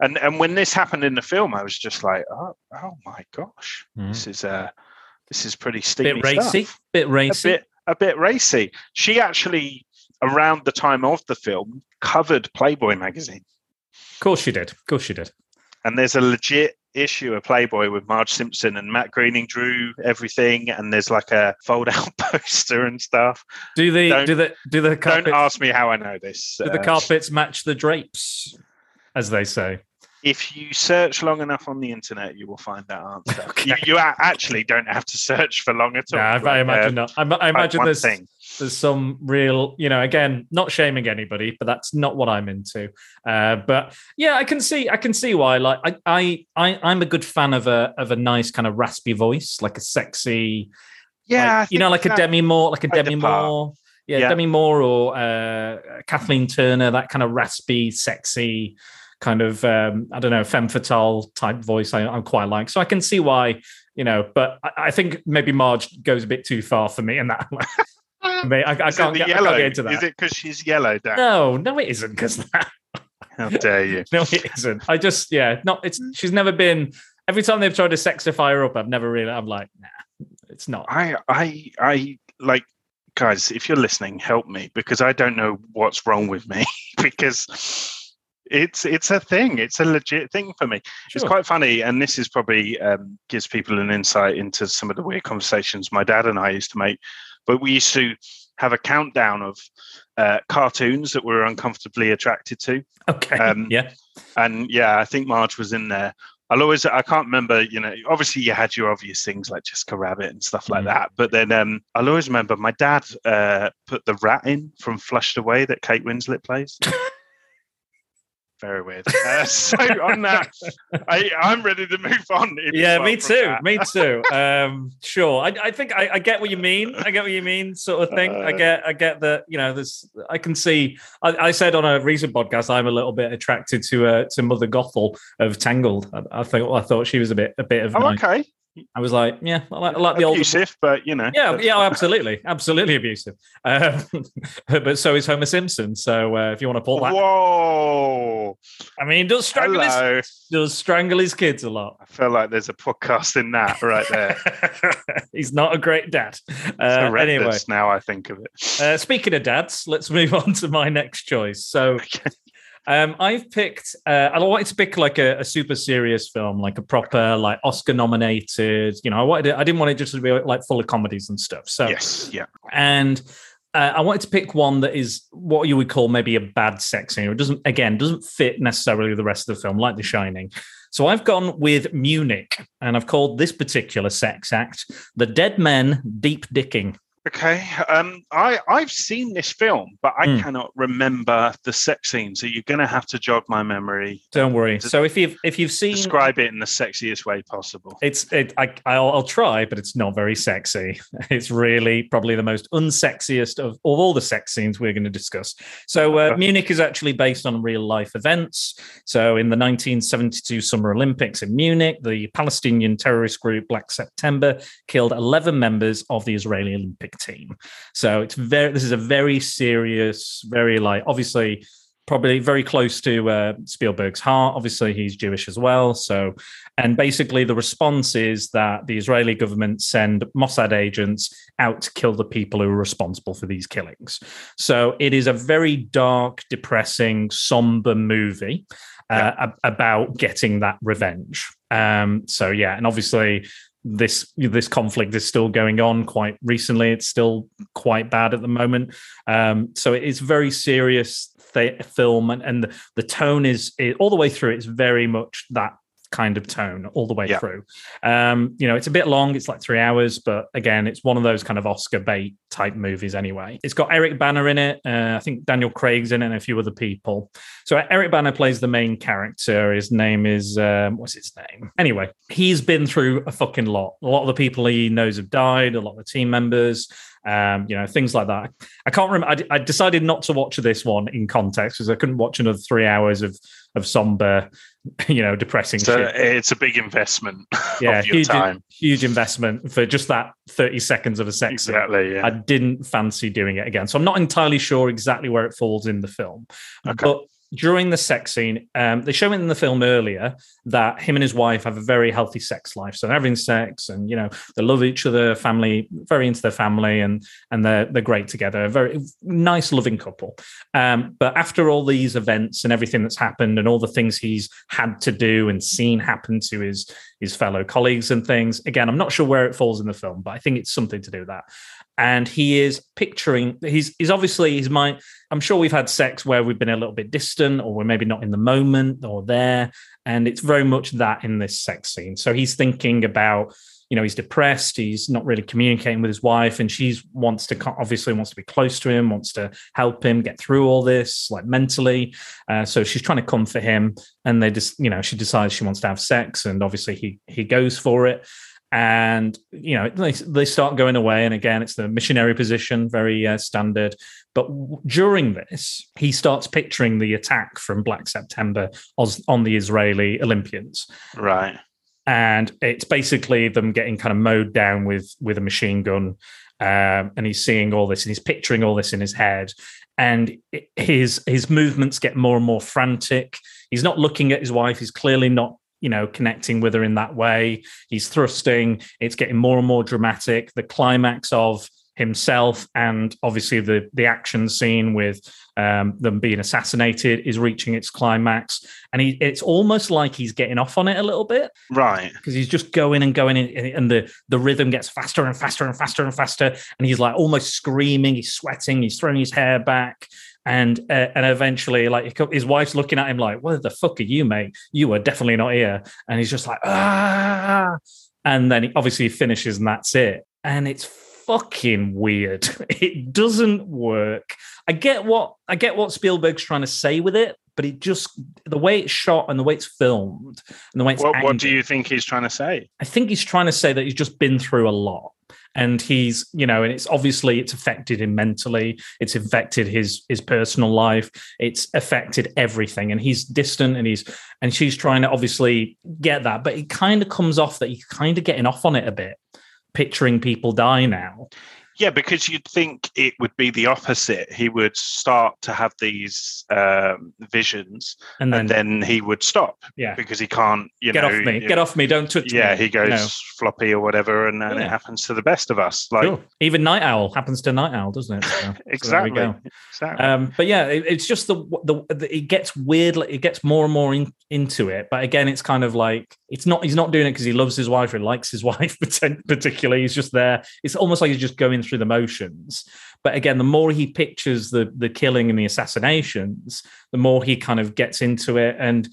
and and when this happened in the film, I was just like, oh, oh my gosh, mm. this is uh this is pretty steamy Bit racy, stuff. bit A racy. bit a bit racy. She actually around the time of the film covered Playboy magazine. Of course she did. Of course she did. And there's a legit issue of Playboy with Marge Simpson and Matt Groening drew everything, and there's like a fold-out poster and stuff. Do the Don't- do the do the Don't ask me how I know this. do the Uh, carpets match the drapes, as they say? If you search long enough on the internet, you will find that answer. Okay. You, you actually don't have to search for long at all. No, I, I imagine uh, not. I, I imagine there's thing. there's some real, you know, again, not shaming anybody, but that's not what I'm into. Uh, but yeah, I can see, I can see why. Like, I, I, I, I'm a good fan of a of a nice kind of raspy voice, like a sexy, Yeah, like, you know, like a Demi Moore, like a Demi. Moore, yeah, Yeah. Demi Moore or uh, Kathleen Turner, that kind of raspy, sexy. Kind of, um, I don't know, femme fatale type voice. I, I quite like, so I can see why, you know. But I, I think maybe Marge goes a bit too far for me in that. Mate, I, I can't the get, I yellow? can't get into that. Is it because she's yellow, Dan? No, no, it isn't because that. How dare you? No, it isn't. I just, yeah, not. It's. She's never been. Every time they've tried to sexify her up, I've never really. I'm like, nah, it's not. I, I, I like, guys. If you're listening, help me because I don't know what's wrong with me because it's it's a thing. It's a legit thing for me. It's quite funny, and this is probably um, gives people an insight into some of the weird conversations my dad and I used to make. But we used to have a countdown of uh, cartoons that we're uncomfortably attracted to. Okay. Um, yeah. And yeah, I think Marge was in there. I'll always, I can't remember, you know, obviously you had your obvious things like Jessica Rabbit and stuff like Mm. that. But then um, I'll always remember my dad uh, put the rat in from Flushed Away that Kate Winslet plays. Very weird. Uh, so on that, I, I'm ready to move on. Yeah, me too. Me too. Um, sure. I, I think I, I get what you mean. I get what you mean, sort of thing. I Uh, get I get that, you know, there's I can see I, I said on a recent podcast I'm a little bit attracted to uh to Mother Gothel of Tangled. I, I think I thought she was a bit a bit of Oh, nice- okay. I was like, yeah, I like, I like the old Abusive, but you know. Yeah, yeah, absolutely, absolutely abusive. Um, but so is Homer Simpson. So uh, if you want to pull that, Whoa. I mean, does strangle his, does strangle his kids a lot. I feel like there's a podcast in that right there. He's not a great dad. Uh, anyway, now I think of it. uh, speaking of dads, let's move on to my next choice. So. Um, I've picked. Uh, I wanted to pick like a, a super serious film, like a proper, like Oscar nominated. You know, I wanted. It, I didn't want it just to be like full of comedies and stuff. So yes, yeah. and uh, I wanted to pick one that is what you would call maybe a bad sex scene. It doesn't, again, doesn't fit necessarily the rest of the film, like The Shining. So I've gone with Munich, and I've called this particular sex act "The Dead Men Deep Dicking." Okay. Um, I I've seen this film, but I Hmm. cannot remember the sex scene. So you're going to have to jog my memory. Don't worry. So if you've if you've seen Describe it in the sexiest way possible. It's it. I, I'll, I'll try, but it's not very sexy. It's really probably the most unsexiest of, of all the sex scenes we're going to discuss. So uh. Munich is actually based on real life events. So in the 1972 Summer Olympics in Munich, the Palestinian terrorist group Black September killed 11 members of the Israeli Olympic team. So it's very. This is a very serious, very like obviously. Probably very close to uh, Spielberg's heart. Obviously, he's Jewish as well. So, and basically, the response is that the Israeli government send Mossad agents out to kill the people who are responsible for these killings. So, it is a very dark, depressing, somber movie uh, ab- about getting that revenge. Um, so, yeah, and obviously, this this conflict is still going on quite recently. It's still quite bad at the moment. Um, so, it is very serious th- film, and, and the, tone is it, all the way through. It's very much that kind of tone all the way Yeah. through. Um, you know, it's a bit long, it's like three hours, but again, it's one of those kind of Oscar bait type movies anyway. It's got Eric Bana in it. Uh, I think Daniel Craig's in it and a few other people. So Eric Bana plays the main character. His name is, um, what's his name? Anyway, he's been through a fucking lot. A lot of the people he knows have died, a lot of the team members. Um, you know, things like that. I can't remember. I, I decided not to watch this one in context because I couldn't watch another three hours of of somber, you know, depressing So shit it's a big investment yeah, of your huge, time. huge investment for just that 30 seconds of a sex scene. Exactly. Yeah. I didn't fancy doing it again. So I'm not entirely sure exactly where it falls in the film. Okay. But during the sex scene, um, they show in the film earlier that him and his wife have a very healthy sex life. So they're having sex and, you know, they love each other, family, very into their family and and they're they're great together. A very nice, loving couple. Um, but after all these events and everything that's happened and all the things he's had to do and seen happen to his his fellow colleagues and things, again, I'm not sure where it falls in the film, but I think it's something to do with that. And he is picturing he's he's obviously his mind. I'm sure we've had sex where we've been a little bit distant or we're maybe not in the moment or there. And it's very much that in this sex scene. So he's thinking about you know he's depressed he's not really communicating with his wife and she wants to obviously wants to be close to him wants to help him get through all this like mentally uh, so she's trying to comfort him and they just you know she decides she wants to have sex and obviously he he goes for it and you know they, they start going away. And again it's the missionary position very uh, standard. But w- during this he starts picturing the attack from black september os- on the israeli olympians. Right. and it's basically them getting kind of mowed down with with a machine gun um, and he's seeing all this and he's picturing all this in his head. And his his movements get more and more frantic. He's not looking at his wife. He's clearly not you know connecting with her in that way. He's thrusting. It's getting more and more dramatic. The climax of himself, and obviously the the action scene with um, them being assassinated is reaching its climax, and he it's almost like he's getting off on it a little bit. Right. because he's just going and going, in, and the the rhythm gets faster and faster and faster and faster, and he's like almost screaming, he's sweating, he's throwing his hair back. And uh, and eventually, like his wife's looking at him like, "What the fuck are you, mate? You are definitely not here." And he's just like, "Ah!" And then he obviously finishes, and that's it. And it's fucking weird. It doesn't work. I get what I get what Spielberg's trying to say with it, but it just the way it's shot and the way it's filmed and the way it's What, what do you think he's trying to say? I think he's trying to say that he's just been through a lot. And he's, you know, and it's obviously it's affected him mentally. It's affected his his personal life. It's affected everything. And he's distant, and he's and she's trying to obviously get that, but it kind of comes off that he's kind of getting off on it a bit, picturing people die now. Yeah, because you'd think it would be the opposite. He would start to have these um, visions, And then, and then he would stop yeah, because he can't. You get know, off me, you- get off me, don't touch me. Yeah, he goes know. floppy or whatever, and, and Yeah. it happens to the best of us. Like Sure. Even Nite Owl happens to Nite Owl, doesn't it? So- so exactly, exactly. Um, but yeah, it, it's just the, the the it gets weird. like, It gets more and more in, into it. But again, it's kind of like it's not. He's not doing it because he loves his wife or likes his wife particularly. He's just there. It's almost like he's just going through the motions. But again, the more he pictures the the killing and the assassinations, the more he kind of gets into it. And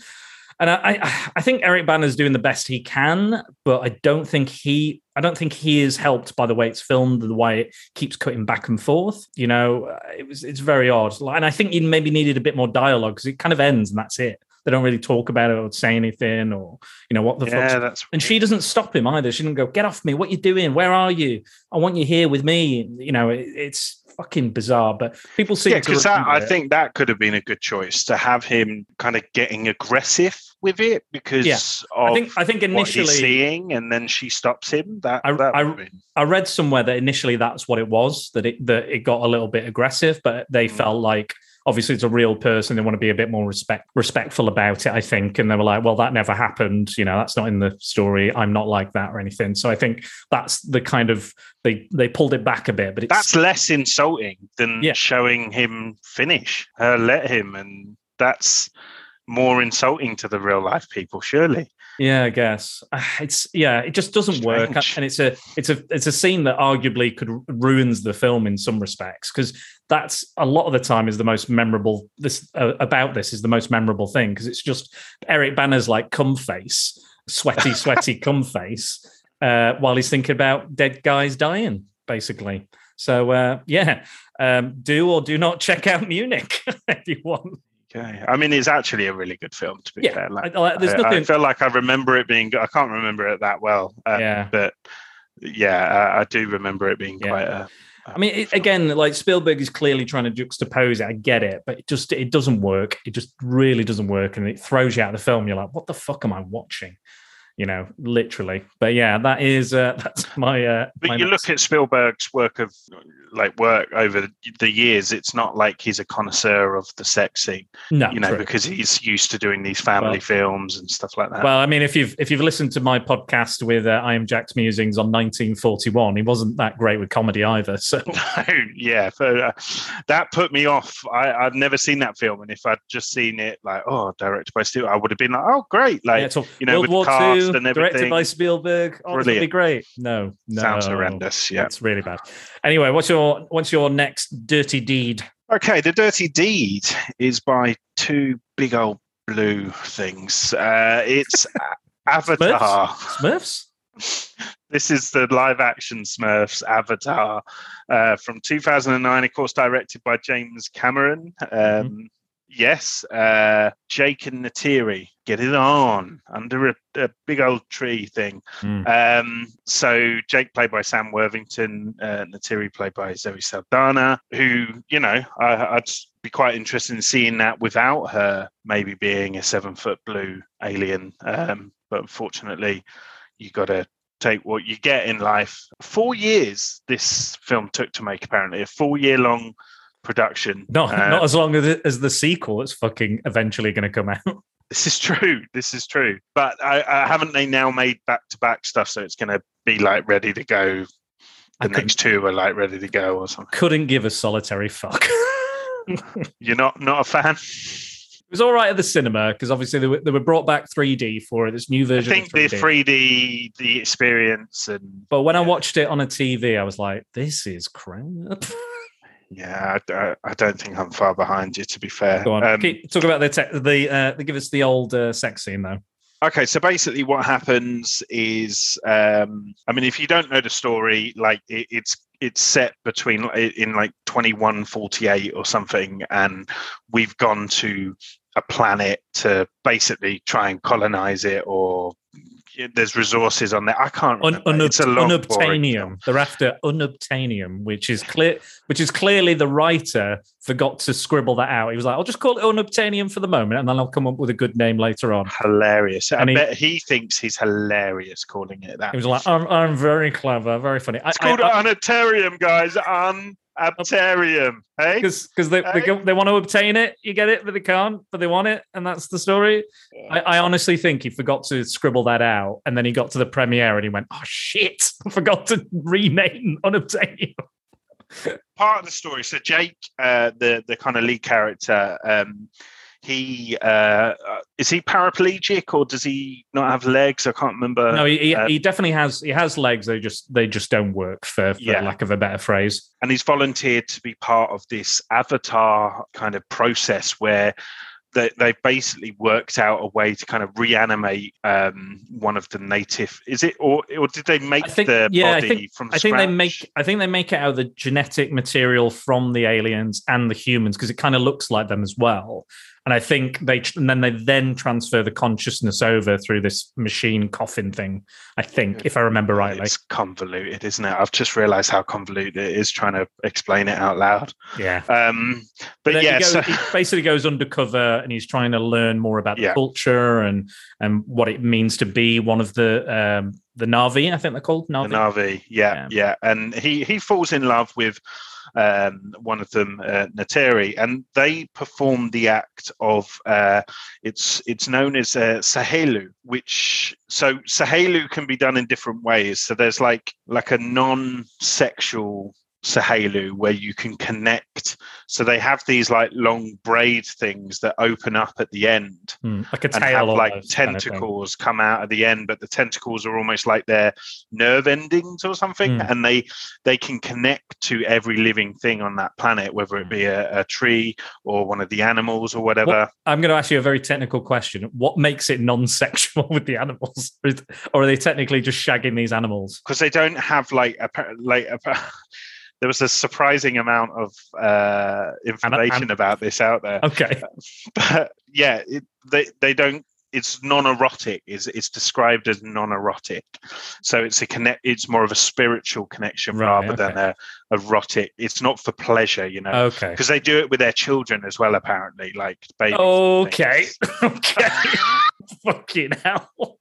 and I I, think Eric Bana's doing the best he can, but I don't think he I don't think he is helped by the way it's filmed, the way it keeps cutting back and forth. You know, it was it's very odd, and I think he maybe needed a bit more dialogue because it kind of ends and that's it. They don't really talk about it or say anything, or you know what the yeah, that's and she doesn't stop him either. She doesn't go, "Get off me! What you doing? Where are you? I want you here with me." You know, it, it's fucking bizarre. But people seem yeah, because I it. think that could have been a good choice to have him kind of getting aggressive with it because Yeah. of I think I think initially seeing, and then she stops him. That, I- that I- I read somewhere that initially that's what it was that it that it got a little bit aggressive, but they Mm. felt like obviously it's a real person. They want to be a bit more respect respectful about it. I think, and they were like, "Well, that never happened. You know, that's not in the story. I'm not like that or anything." So I think that's the kind of they they pulled it back a bit, but it's that's less insulting than Yeah. showing him finish her let him and that's more insulting to the real life people surely Yeah, I guess it's yeah, it just doesn't work, and it's a it's a it's a scene that arguably could ruins the film in some respects because that's a lot of the time is the most memorable. This uh, about this is the most memorable thing because it's just Eric Bana's like cum face, sweaty, sweaty cum face, uh, while he's thinking about dead guys dying, basically. So uh, yeah, um, do or do not check out Munich if you want. okay i mean it's actually a really good film to be Yeah, fair like, I- I- there's I, nothing. I feel like i remember it being i can't remember it that well uh, yeah. but yeah I, I do remember it being Yeah. quite a I mean, it, again, like Spielberg is clearly trying to juxtapose it. I get it, but it just it doesn't work. It just really doesn't work, and it throws you out of the film. You're like, what the fuck am I watching? You know, literally. But yeah, that is uh, that's my. Uh, but my you next- look at Spielberg's work of like work over the- the years. It's not like he's a connoisseur of the sex scene, no, you know, true. because he's used to doing these family Well- films and stuff like that. Well, I mean, if you've if you've listened to my podcast with uh, I am Jack's musings on 1941, he wasn't that great with comedy either. So No, yeah, but, uh, that put me off. I, I'd never seen that film, and if I'd just seen it, like, oh, directed by Steve, I would have been like, oh, great, like, yeah, all, you know, World with War cast Directed by Spielberg. Oh, would be great. No, no, sounds horrendous. Yeah. It's really bad. Anyway, what's your what's your next dirty deed? Okay, the Dirty Deed is by two big old blue things. Uh, it's Avatar. Smurfs? This is the live action Smurfs Avatar uh, from 2009, of course, directed by James Cameron. Um, Yes, uh, Jake and Neytiri get it on under a, a big old tree thing. Hmm. Um, so Jake played by Sam Worthington, uh, Neytiri played by Zoe Saldana, who you know I, I'd be quite interested in seeing that without her maybe being a seven foot blue alien. Um, but unfortunately, you got to take what you get in life. Four years this film took to make. Apparently, a four year long production. Not Uh, not as long as, as the sequel that's fucking eventually going to come out. This is true. This is true. But I, I haven't they now made back to back stuff, so it's going to be like ready to go I the next two are like ready to go or something. couldn't give a solitary fuck. You're not not a fan. It was all right at the cinema because obviously they were, they were brought back 3D for. This new version. I think of the 3D. 3D, the experience, and But when I watched it on a TV, I was like, "This is crap." yeah, I, I- don't think I'm far behind you. To be fair, Go on, Um, Keep, talk about the te- the uh, they give us the old uh, sex scene though. Okay, so basically, what happens is, um, I mean, if you don't know the story, like it, it's it's set between in like twenty one forty eight or something, and we've gone to a planet to basically try and colonize it, or there's resources on there. I can't. Un- remember. it's a long, unobtainium. They're after unobtainium, which is clear. Which is clearly the writer forgot to scribble that out. He was like, "I'll just call it unobtainium for the moment, and then I'll come up with a good name later on." Hilarious. I he- bet he thinks he's hilarious calling it that. He was like, "I'm, I'm very clever, very funny." It's called I, Unitarium, guys. Um, Unobtainium. Hey? because because they, they, they want to obtain it, you get it, but they can't, but they want it, and that's the story. I, I honestly think he forgot to scribble that out, and then he got to the premiere and he went, "Oh shit, I forgot to rename unobtainium." part of the story. So Jake, uh, the the kind of lead character, um, he uh, uh, is he paraplegic or does he not have legs? I can't remember. No, he, he, uh, he definitely has he has legs. They just they just don't work for, for Yeah. lack of a better phrase. and he's volunteered to be part of this avatar kind of process where. They, they've basically worked out a way to kind of reanimate um, one of the native. Is it or or did they make I think- the yeah, I body think- from? I think they make I think they make it out of the genetic material from the aliens and the humans because it kind of looks like them as well. And I think they and then they then transfer the consciousness over through this machine coffin thing. I think, if I remember rightly. It's convoluted, isn't it? I've just realised how convoluted it is trying to explain it out loud. Yeah. Um, but he, yeah, goes, so- he basically goes undercover and he's trying to learn more about the culture and and what it means to be one of the um, the Na'vi. I think they're called the Na'vi. Na'vi, yeah, yeah, and he he falls in love with um, one of them, uh, Neytiri, and they perform the act of uh, it's it's known as uh, Tsaheylu, which so Tsaheylu can be done in different ways. So there's like like a non-sexual Tsaheylu where you can connect. So they have these like long braid things that open up at the end Hmm, like a and tail, have like almost kind of tentacles come out at the end, but the tentacles are almost like their nerve endings or something, Mm. and they they can connect to every living thing on that planet, whether it be a, a tree or one of the animals or whatever. I'm going to ask you a very technical question. What makes it non-sexual with the animals, or, or are they technically just shagging these animals? Because they don't have like a like a, there was a surprising amount of uh, information about this out there. Okay, but yeah, it, they they don't. It's non-erotic. is It's described as non-erotic, so it's a connect. It's more of a spiritual connection Right, rather than a erotic. It's not for pleasure, you know, okay, because they do it with their children as well. Apparently, like babies. okay, okay. Fucking hell.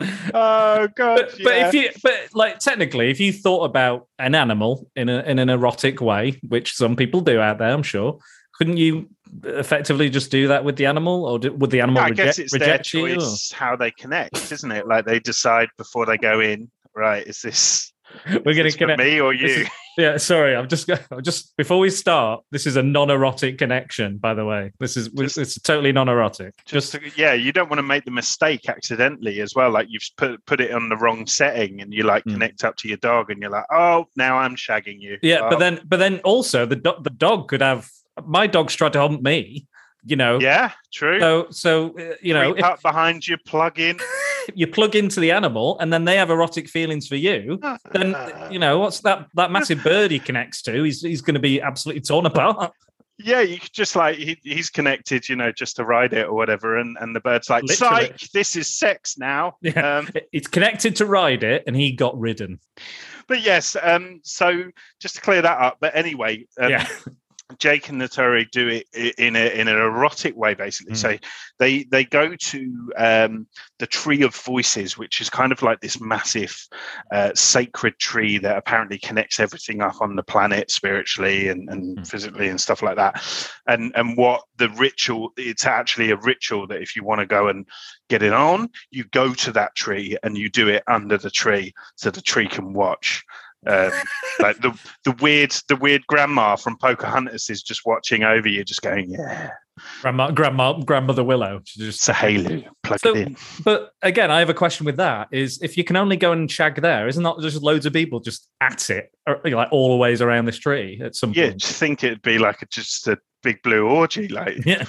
oh god! But, but if you, but like technically, if you thought about an animal in a in an erotic way, which some people do out there, I'm sure, couldn't you effectively just do that with the animal, or do, would the animal I reject, guess it's their reject you? choice how they connect, isn't it? Like they decide before they go in. Right? Is this, We're going to connect. me or you? is- Yeah, sorry. I'm just I'm just before we start. This is a non-erotic connection, by the way. This is Just- it's totally non-erotic. just Just to- yeah you don't want to make the mistake accidentally as well like you've put put it on the wrong setting and you like Mm. connect up to your dog and you're like oh now i'm shagging you yeah, Oh, but then but then also the do- the dog could have my dog's tried to hump me. You know. yeah true So so uh, you know if behind you plug in you plug into the animal and then they have erotic feelings for you. Then you know what's that that massive bird he connects to? He's he's going to be absolutely torn apart. yeah you could just like he, he's connected you know just to ride it or whatever and and the bird's like Literally. psych this is sex now Yeah. um It's connected to ride it, and he got ridden. but yes um so just to clear that up but anyway um, yeah. Jake and Neytiri do it in a in an erotic way, basically. Mm. So they they go to um, the Tree of Voices, which is kind of like this massive uh, sacred tree that apparently connects everything up on the planet spiritually and, and Mm. physically and stuff like that. And and what the ritual? It's actually a ritual that if you want to go and get it on, you go to that tree and you do it under the tree, so the tree can watch. Um, like the the weird the weird grandma from Pocahontas is just watching over you, just going, "Yeah, Grandma, grandma, grandmother Willow. She just it's a halo. Plug So- it in." But again, I have a question with that: is if you can only go and shag there, isn't that just loads of people just at it, or, you know, like all the ways around this tree at some Yeah, point? just think it'd be like a, just a big blue orgy. Like Yeah,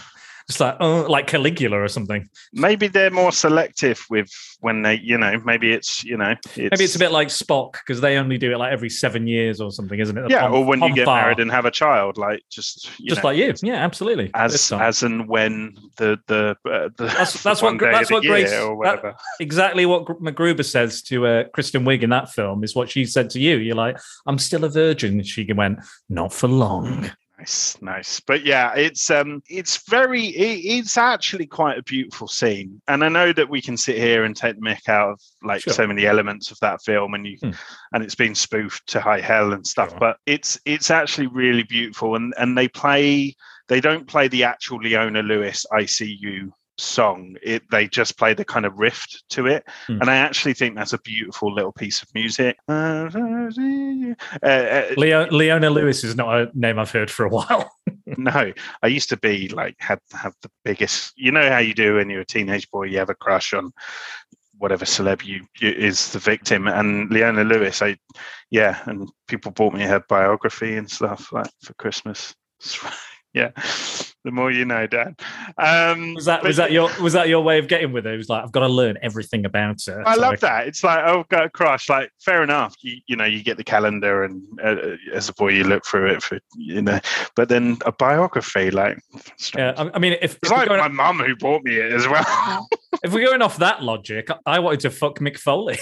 just like oh, like Caligula or something. maybe they're more selective with when they, you know, maybe it's you know, it's, Maybe it's a bit like Spock because they only do it like every seven years or something, isn't it? yeah, Pon- or when you get married and have a child, like just you just know, like you. Yeah, absolutely. As as and when the the, uh, the That's- that's what that's the what Grace- or that- exactly what Gr- MacGruber says to uh, Kristen Wiig in that film is what she said to you. You're like, I'm still a virgin. She went, not for long. Nice, nice. But yeah, it's um it's very it, it's actually quite a beautiful scene. And I know that we can sit here and take the mick out of like Sure. so many elements of that film and you Hmm. and it's been spoofed to high hell and stuff, Sure. but it's it's actually really beautiful and and they play they don't play the actual Leona Lewis I See You song it they just play the kind of riff to it Hmm. and i actually think that's a beautiful little piece of music uh, uh, Leo, Leona Lewis is not a name I've heard for a while. no, I used to be like had have the biggest. You know how you do when you're a teenage boy, you have a crush on whatever celeb you, you is the victim. And Leona Lewis, I yeah, and people bought me her biography and stuff like for Christmas. yeah, the more you know, Dan. Um, Was that was that your was that your way of getting with it? It was like I've got to learn everything about it. I so love that. It's like, oh, got a crush. Like, fair enough. You, you know, you get the calendar, and uh, as a boy, you look through it for, you know. But then a biography, like, Yeah. I, I mean, if, if, it's we're like going, my mum who bought me it as well. if we're going off that logic, I wanted to fuck Mick Foley.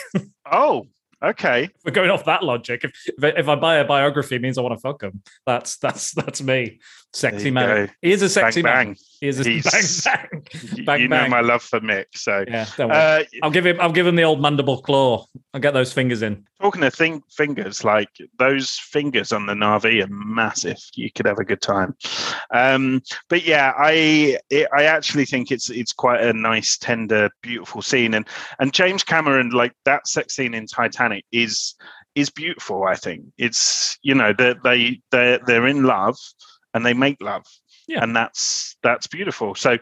oh, okay. we're going off that logic. If, if I- if I buy a biography, it means I want to fuck him. That's that's that's me. Sexy man. go. He is a sexy bang, man. He is a He's- bang bang. You, Bang, know my love for Mick. So, Yeah, uh, I'll give him. I'll give him the old mandible claw. I'll get those fingers in. talking of thing, fingers, like those fingers on the Na'vi are massive. You could have a good time. Um, but yeah, I it, I actually think it's it's quite a nice, tender, beautiful scene, and and James Cameron like that sex scene in Titanic is is beautiful. I think it's you know they they they they're in love and they make love. Yeah. And that's that's beautiful. So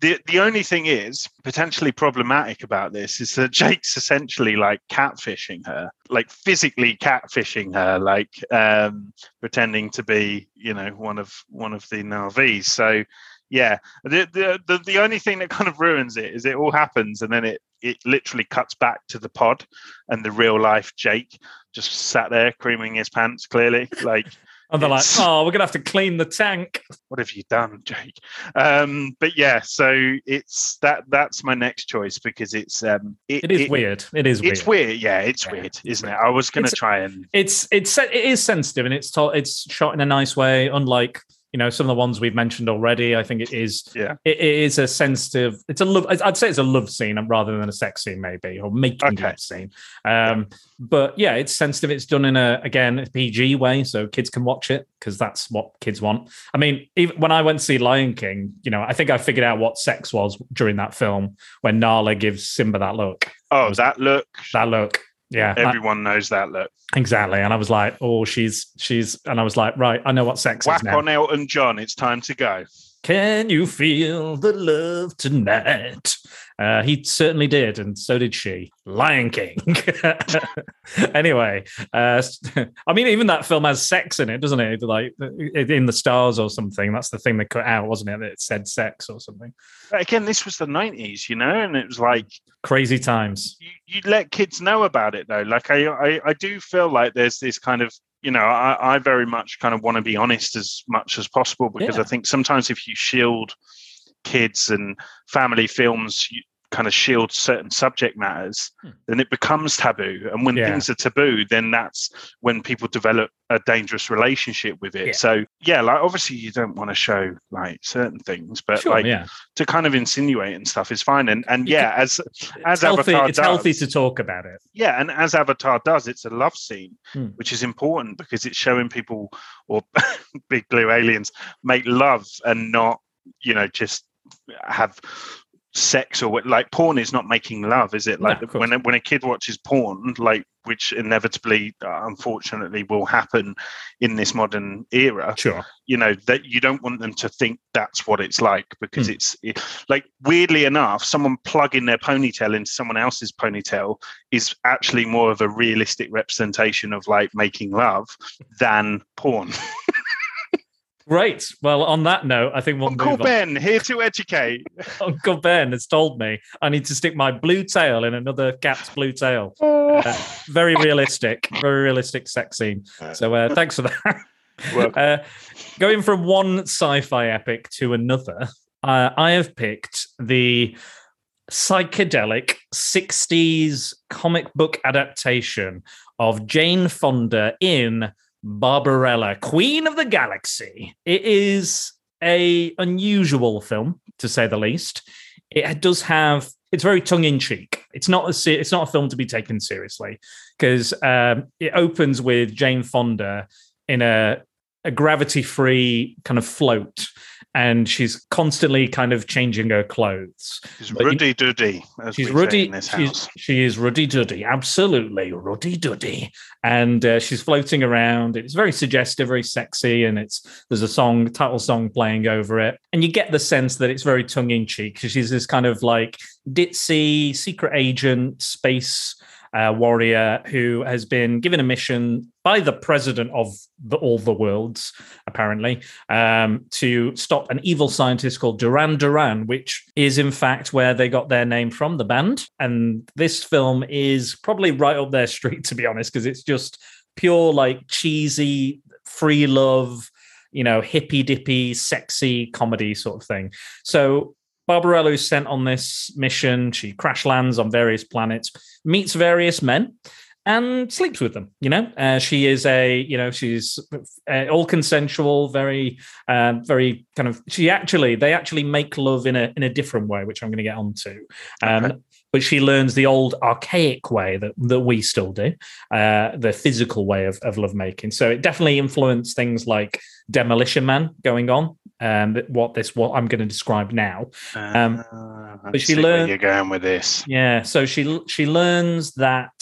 the the only thing is potentially problematic about this is that Jake's essentially like catfishing her, like physically catfishing her, like um, pretending to be, you know, one of one of the Na'vis. So yeah, the, the the the only thing that kind of ruins it is it all happens and then it it literally cuts back to the pod and the real life Jake just sat there creaming his pants clearly like And they're like, oh, we're gonna have to clean the tank. what have you done jake um but yeah so it's that that's my next choice because it's um It is weird. It is weird. it's weird yeah it's Yeah. weird isn't it i was gonna try and it's it's it is sensitive and it's told it's shot in a nice way, unlike you know some of the ones we've mentioned already. I think it is Yeah. it, it is a sensitive. It's a love. I'd- say it's a love scene rather than a sex scene, maybe or making Okay. love scene. Um, but yeah, it's sensitive. It's done in a again a PG way, so kids can watch it because that's what kids want. I mean, even when I went to see Lion King, you know, I think I figured out what sex was during that film when Nala gives Simba that look. oh that look That look. Yeah, I- everyone knows that look Exactly. And I was like, oh, she's she's and I was like, right, I know what sex whack is now. on elton john it's time to go Can you feel the love tonight? Uh, he certainly did, and so did she. Lion King. anyway, uh, I mean, even that film has sex in it, doesn't it? Like in the stars or something. That's the thing they cut out, wasn't it? That it said sex or something. again this was the 90s you know and it was like Crazy times. you, you let kids know about it though. Like I, I, I do feel like there's this kind of, you know, I, I very much kind of want to be honest as much as possible because Yeah. I think sometimes if you shield kids and family films, you kind of shield certain subject matters, Hmm. then it becomes taboo. And when Yeah. things are taboo, then that's when people develop a dangerous relationship with it. Yeah. So yeah, like obviously you don't want to show like certain things, but Sure, like yeah. to kind of insinuate and stuff is fine. And and You yeah, as as It's healthy, Avatar it's healthy to talk about it. Yeah, and as Avatar does, it's a love scene, Hmm. which is important because it's showing people or big blue aliens make love and not, you know, just have sex or what like porn is not making love is it like course. when a, when a kid watches porn like which inevitably uh, unfortunately will happen in this modern era Sure. you know that you don't want them to think that's what it's like because Hmm. it's it, like weirdly enough someone plugging their ponytail into someone else's ponytail is actually more of a realistic representation of like making love than porn Great. Well, on that note, I think we'll uncle move on. ben here to educate Uncle Ben has told me I need to stick my blue tail in another cat's blue tail. Uh, very realistic, very realistic sex scene. So uh, thanks for that. Uh, going from one sci-fi epic to another, uh, I have picked the psychedelic 60s comic book adaptation of Jane Fonda in Barbarella, Queen of the Galaxy. It is a unusual film to say the least. It does have it's very tongue in cheek. It's not a it's not a film to be taken seriously because um, it opens with Jane Fonda in a a gravity free kind of float, and she's constantly kind of changing her clothes. She's But ruddy as She's ruddy. She's, she is ruddy duddy, absolutely ruddy duddy, and uh, she's floating around. It's very suggestive, very sexy, and it's there's a song, title song playing over it, and you get the sense that it's very tongue in cheek because she's this kind of like ditzy secret agent, space uh, warrior who has been given a mission by the president of the, all the worlds, apparently, um, to stop an evil scientist called Duran Duran, which is in fact where they got their name from, the band. And this film is probably right up their street, to be honest, because it's just pure, like cheesy, free love, you know, hippy dippy, sexy comedy sort of thing. So Barbarella is sent on this mission. She crash lands on various planets, meets various men, and sleeps with them. You know, uh, she is a you know she's uh, all consensual, very uh, very kind of. She actually they actually make love in a in a different way, which I'm going to get onto. Um, Okay. But she learns the old archaic way that, that we still do, uh, the physical way of, of lovemaking. So it definitely influenced things like Demolition Man going on, um, what this what I'm going to describe now. Um, Ah, but she learned- you're going with this Yeah, so she she learns that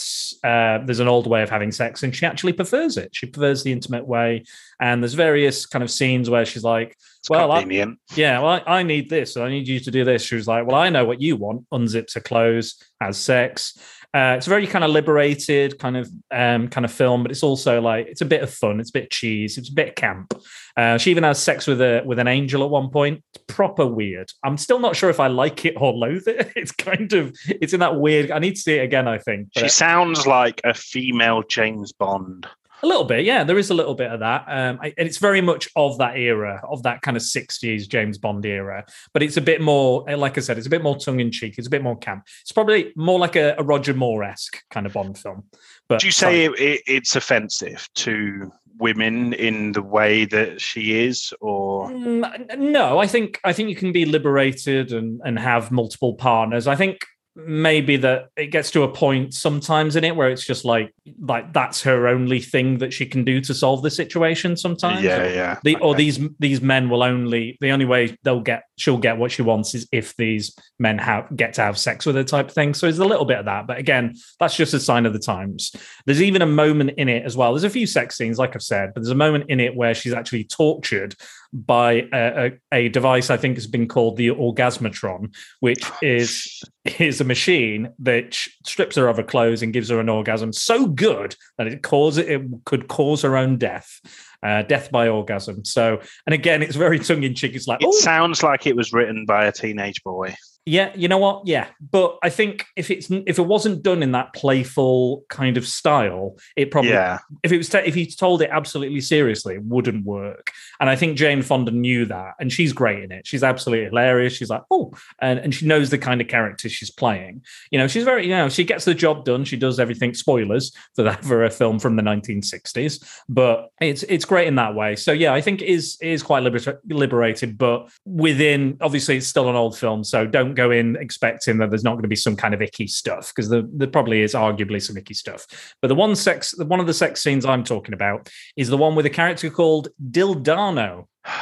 uh, there's an old way of having sex, and she actually prefers it. She prefers the intimate way, and there's various kind of scenes where she's like, it's "Well, I, convenient yeah, well, I, I need this, I need you to do this." She was like, "Well, I know what you want." Unzips her clothes, has sex. Uh, it's a very kind of liberated kind of um, kind of film, but it's also like it's a bit of fun. It's a bit cheese. It's a bit camp. Uh, she even has sex with a with an angel at one point. It's proper weird. I'm still not sure if I like it or loathe it. It's kind of it's in that weird. I need to see it again. I think she sounds like a female james bond a little bit, yeah. There is a little bit of that, um, I- and it's very much of that era, of that kind of '60s James Bond era. But it's a bit more, eh, like I said, it's a bit more tongue in cheek. It's a bit more camp. It's probably more like a, a Roger Moore esque kind of Bond film. But do you say it, it, it's offensive to women in the way that she is or Mm, no, I think I think you can be liberated and and have multiple partners. I think maybe that it gets to a point sometimes in it where it's just like like that's her only thing that she can do to solve the situation sometimes. yeah yeah the or these these men will only the only way they'll get she'll get what she wants is if these men have get to have sex with her type of thing. So there's a little bit of that. But again that's just a sign of the times. There's even a moment in it as well. There's a few sex scenes like i've said but there's a moment in it where she's actually tortured by a, a, a device i think has been called the orgasmatron which oh, is is a machine that strips her of her clothes and gives her an orgasm so good that it cause it could cause her own death uh, death by orgasm. So, and again, it's very tongue in cheek. It's like, it oh, sounds like it was written by a teenage boy yeah, you know what? Yeah, but I think if it's if it wasn't done in that playful kind of style, it probably yeah if it was te- if he told it absolutely seriously, it wouldn't work. And I think Jane Fonda knew that, and she's great in it. She's absolutely hilarious. She's like, oh, and, and she knows the kind of character she's playing. You know, she's very, you know, she gets the job done. She does everything. Spoilers for that for a film from the 1960s, but it's it's great in that way. So yeah, I think it is it is quite liber- liberated, but within obviously it's still an old film, so don't go in expecting that there's not going to be some kind of icky stuff because there, there probably is arguably some icky stuff. But the one sex, the one of the sex scenes I'm talking about is the one with a character called Dildano.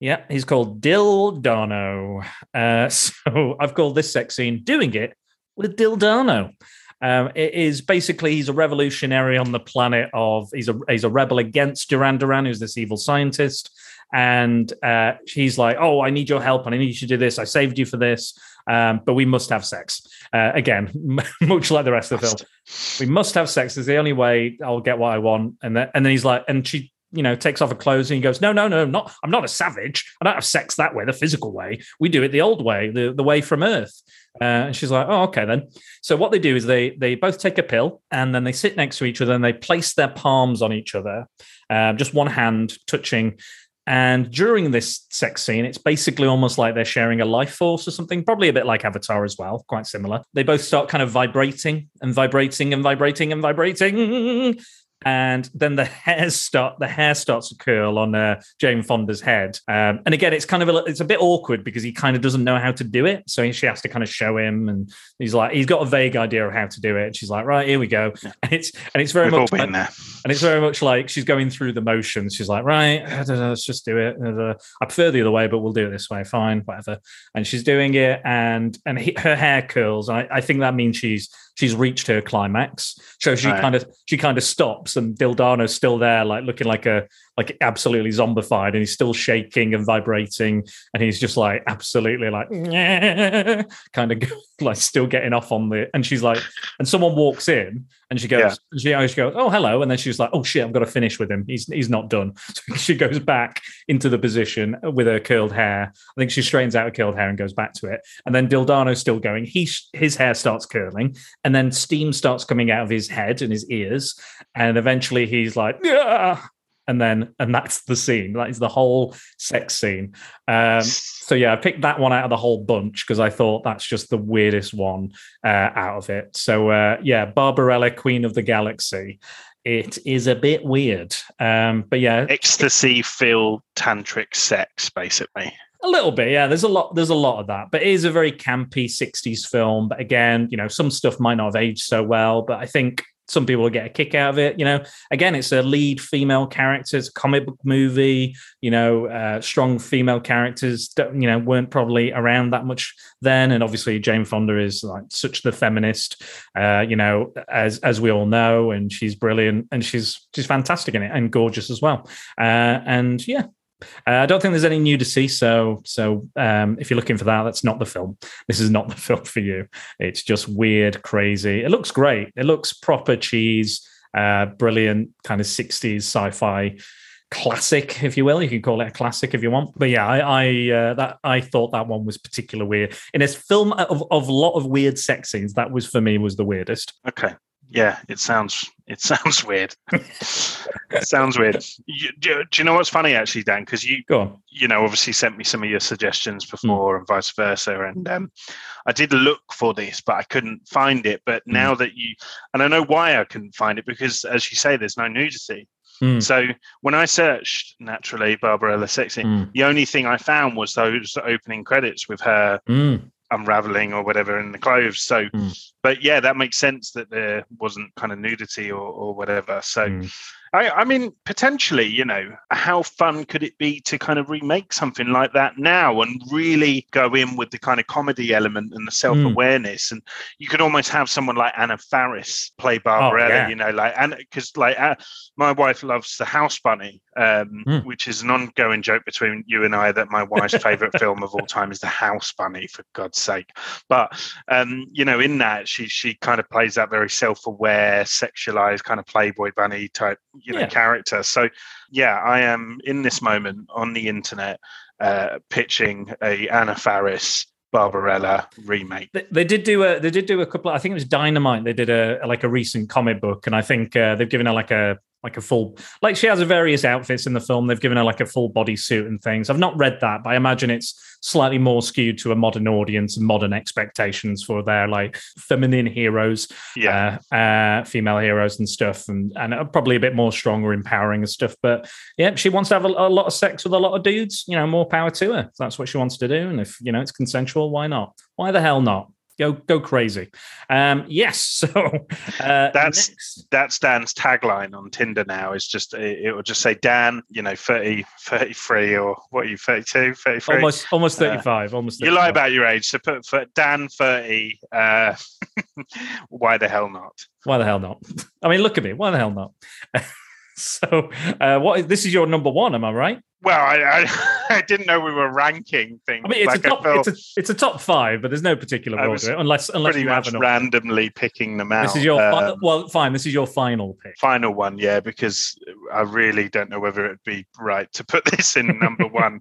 Yeah, he's called Dildano. Uh, so I've called this sex scene "Doing It with Dildano." Um, it is basically he's a revolutionary on the planet of he's a he's a rebel against Duran Duran, who's this evil scientist, and uh, he's like, "Oh, I need your help, and I need you to do this. I saved you for this, um, but we must have sex." Uh, again, much like the rest of the film, we must have sex. Is the only way I'll get what I want. And then and then he's like, and she you know, takes off her clothes and he goes, No, no, no, not I'm not a savage. I don't have sex that way, the physical way. We do it the old way, the, the way from Earth. Uh, and she's like, Oh, okay then. So what they do is they they both take a pill and then they sit next to each other and they place their palms on each other, uh, just one hand touching. And during this sex scene, it's basically almost like they're sharing a life force or something, probably a bit like Avatar as well, quite similar. They both start kind of vibrating and vibrating and vibrating and vibrating and then the hair start the hair starts to curl on uh, Jane Fonda's head. Um, and again, it's kind of a, it's a bit awkward because he kind of doesn't know how to do it, so she has to kind of show him, and he's like he's got a vague idea of how to do it. And she's like, right, here we go, and it's and it's very We've all much been like, there. and it's very much like she's going through the motions. She's like, right, let's just do it. I prefer the other way, but we'll do it this way. Fine, whatever. And she's doing it, and and he, her hair curls. I, I think that means she's she's reached her climax. So she Right. kind of she kind of stops, and Dildano's still there, like looking like a like absolutely zombified, and he's still shaking and vibrating, and he's just like absolutely like kind of like still getting off on the. And she's like, and someone walks in, and she goes, Yeah. and she goes, oh hello, and then she's like, oh shit, I've got to finish with him. He's he's not done. So she goes back into the position with her curled hair. I think she straightens out her curled hair and goes back to it. And then Dildano's still going. He his hair starts curling, and then steam starts coming out of his head and his ears, and eventually he's like, yeah. And then, and that's the scene. That is the whole sex scene. Um, so yeah, I picked that one out of the whole bunch because I thought that's just the weirdest one uh, out of it. So uh, yeah, Barbarella, Queen of the Galaxy. It is a bit weird, um, but yeah, Ecstasy filled tantric sex, basically. a little bit. Yeah, there's a lot. There's a lot of that, but it is a very campy '60s film. But again, you know, some stuff might not have aged so well, but I think some people will get a kick out of it. You know, again, it's a lead female character. It's a comic book movie. You know, uh, strong female characters. You know, weren't probably around that much then, and obviously Jane Fonda is like such the feminist. Uh, you know, as as we all know, and she's brilliant, and she's she's fantastic in it, and gorgeous as well. Uh, and yeah. Uh, I don't think there's any nudity, so so um, if you're looking for that, that's not the film. This is not the film for you. It's just weird, crazy. It looks great. It looks proper cheese, uh, brilliant kind of '60s sci-fi classic, if you will. You can call it a classic if you want. But yeah, I, I uh, that I thought that one was particular weird. In a film of of a lot of weird sex scenes, that was for me was the weirdest. Okay. Yeah, it sounds it sounds weird. it sounds weird. You, do, do you know what's funny actually, Dan? Because you you know obviously sent me some of your suggestions Hmm. before and vice versa, and um, I did look for this, but I couldn't find it. But Hmm. now that you and I know why I couldn't find it because, as you say, there's no nudity. Mm, So when I searched naturally Barbarella sexy, mm, the only thing I found was those opening credits with her mm. Unraveling or whatever in the clothes. So, Mm. but yeah, that makes sense that there wasn't kind of nudity or, or whatever. So, Mm. I, I mean, potentially, you know, how fun could it be to kind of remake something like that now and really go in with the kind of comedy element and the self awareness? And you could almost have someone like Anna Faris play Barbarella, yeah. you know, like, and because like uh, my wife loves the House Bunny, um, Mm. which is an ongoing joke between you and I that my wife's favorite film of all time is the House Bunny, for God's sake. But um, you know, in that she she kind of plays that very self-aware, sexualized kind of Playboy bunny type, you know, Yeah. character. So yeah, I am in this moment on the internet uh, pitching a Anna Faris Barbarella remake. They, they did do a they did do a couple. I think it was Dynamite. They did a like a recent comic book, and I think uh, they've given her like a like a full like she has a various outfits in the film. They've given her like a full body suit and things. I've not read that, but I imagine it's slightly more skewed to a modern audience and modern expectations for their like feminine heroes, Yeah, uh, uh, female heroes and stuff, and and probably a bit more stronger, empowering and stuff. But yeah, she wants to have a, a lot of sex with a lot of dudes. You know, more power to her. That's what she wants to do, and if you know it's consensual, why not? Why the hell not? Go go crazy. Um, yes. So uh, That's- next- That's Dan's tagline on Tinder now. Is just it, it will just say Dan, you know, 30, 33 or what are you, 32, 33? almost almost Uh, 35. almost You lie about your age. So put for Dan 30. Uh, why the hell not? Why the hell not? I mean, look at me. Why the hell not? so, uh, what is this? Is your number one? Am I right? Well, I, I, I didn't know we were ranking things. I mean, it's like a top. It's a, it's a top five, but there's no particular I order unless unless you have randomly picking them out. This is your Um, well, fine. This is your final pick. final one, yeah, because I really don't know whether it'd be right to put this in number one.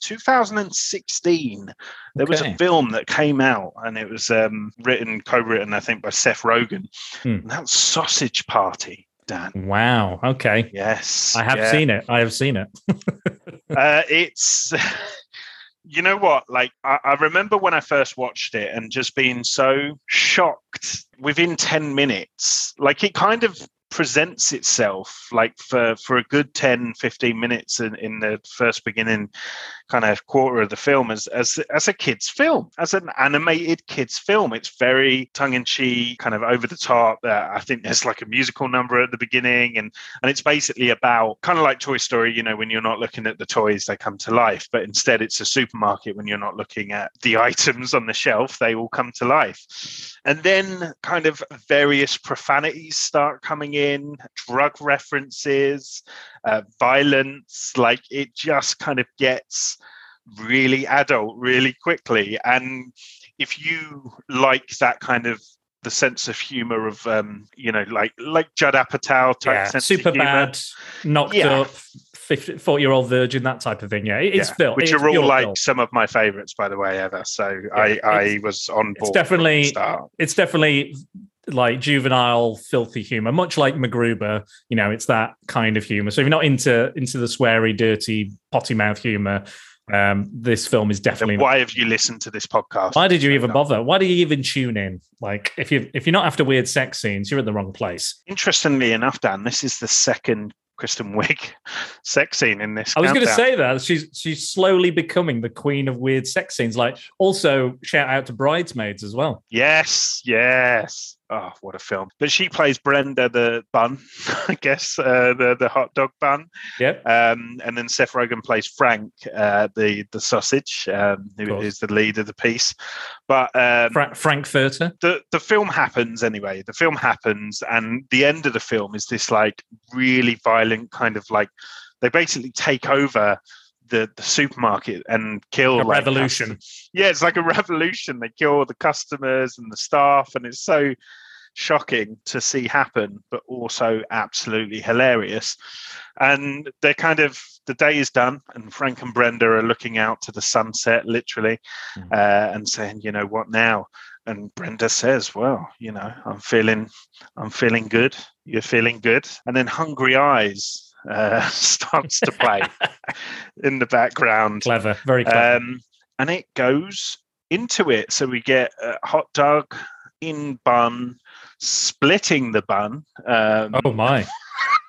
2016, there was a film that came out and it was um, written, co written, I think, by Seth Rogen. Hmm. And that was Sausage Party, Dan. Wow. Okay. Yes. I have yeah. seen it. I have seen it. Uh, it's. You know what? Like, I, I remember when I first watched it and just being so shocked within 10 minutes. Like, it kind of presents itself like for for a good 10 15 minutes in, in the first beginning kind of quarter of the film as as as a kids film as an animated kids film. It's very tongue-in-cheek kind of over the top uh, i think there's like a musical number at the beginning and and it's basically about kind of like toy story you know when you're not looking at the toys they come to life but instead it's a supermarket when you're not looking at the items on the shelf they all come to life. And then kind of various profanities start coming in drug references uh, violence like it just kind of gets really adult really quickly and if you like that kind of the sense of humor of um you know like like Judd Apatow type Yeah. sense of Super humor, bad, knocked Yeah. up, 40 year old virgin, that type of thing. Yeah. It's yeah, Phil. which It's are all like Phil. some of my favorites by the way ever so I Yeah, I it's- was on board It's definitely it's definitely like juvenile filthy humor much like MacGruber you know it's that kind of humor. So if you're not into into the sweary dirty potty mouth humor um this film is definitely Then why have you listened to this podcast? Why did you even bother? Why do you even tune in? Like if you if you're not after weird sex scenes you're at the wrong place. Interestingly enough Dan this is the second Kristen Wiig sex scene in this i was going to say that she's she's slowly becoming the queen of weird sex scenes like also shout out to bridesmaids as well. Yes, yes. Oh, what a film! But she plays Brenda the bun, I guess, uh, the the hot dog bun. yep Um, and then Seth Rogen plays Frank, uh, the the sausage, um, who is the lead of the piece. But um, Fra- frankfurter the the film happens anyway. The film happens, and the end of the film is this like really violent kind of like they basically take over. The, the supermarket and kill a like, revolution yeah, it's like a revolution. They kill all the customers and the staff, and it's so shocking to see happen, but also absolutely hilarious. And they're kind of the day is done, and Frank and Brenda are looking out to the sunset, literally, Mhm. uh, and saying, "You know what now?" And Brenda says, "Well, you know, I'm feeling, I'm feeling good. You're feeling good." And then Hungry Eyes uh, starts to play in the background. clever very clever Um, and it goes into it. So we get a hot dog in bun, splitting the bun. Um, oh my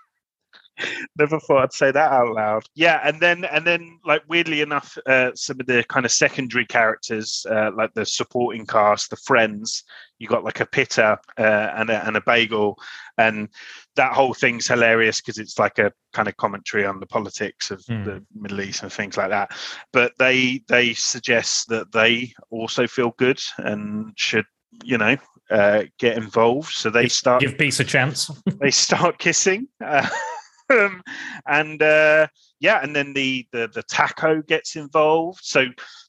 Never thought I'd say that out loud. Yeah, and then and then like weirdly enough, uh, some of the kind of secondary characters, uh, like the supporting cast, the friends, you got like a pitta uh, and a, and a bagel, and that whole thing's hilarious because it's like a kind of commentary on the politics of Hmm. the Middle East and things like that. But they they suggest that they also feel good and should you know uh, get involved. So they start give peace a chance they start kissing uh, and uh, yeah and then the, the the taco gets involved. So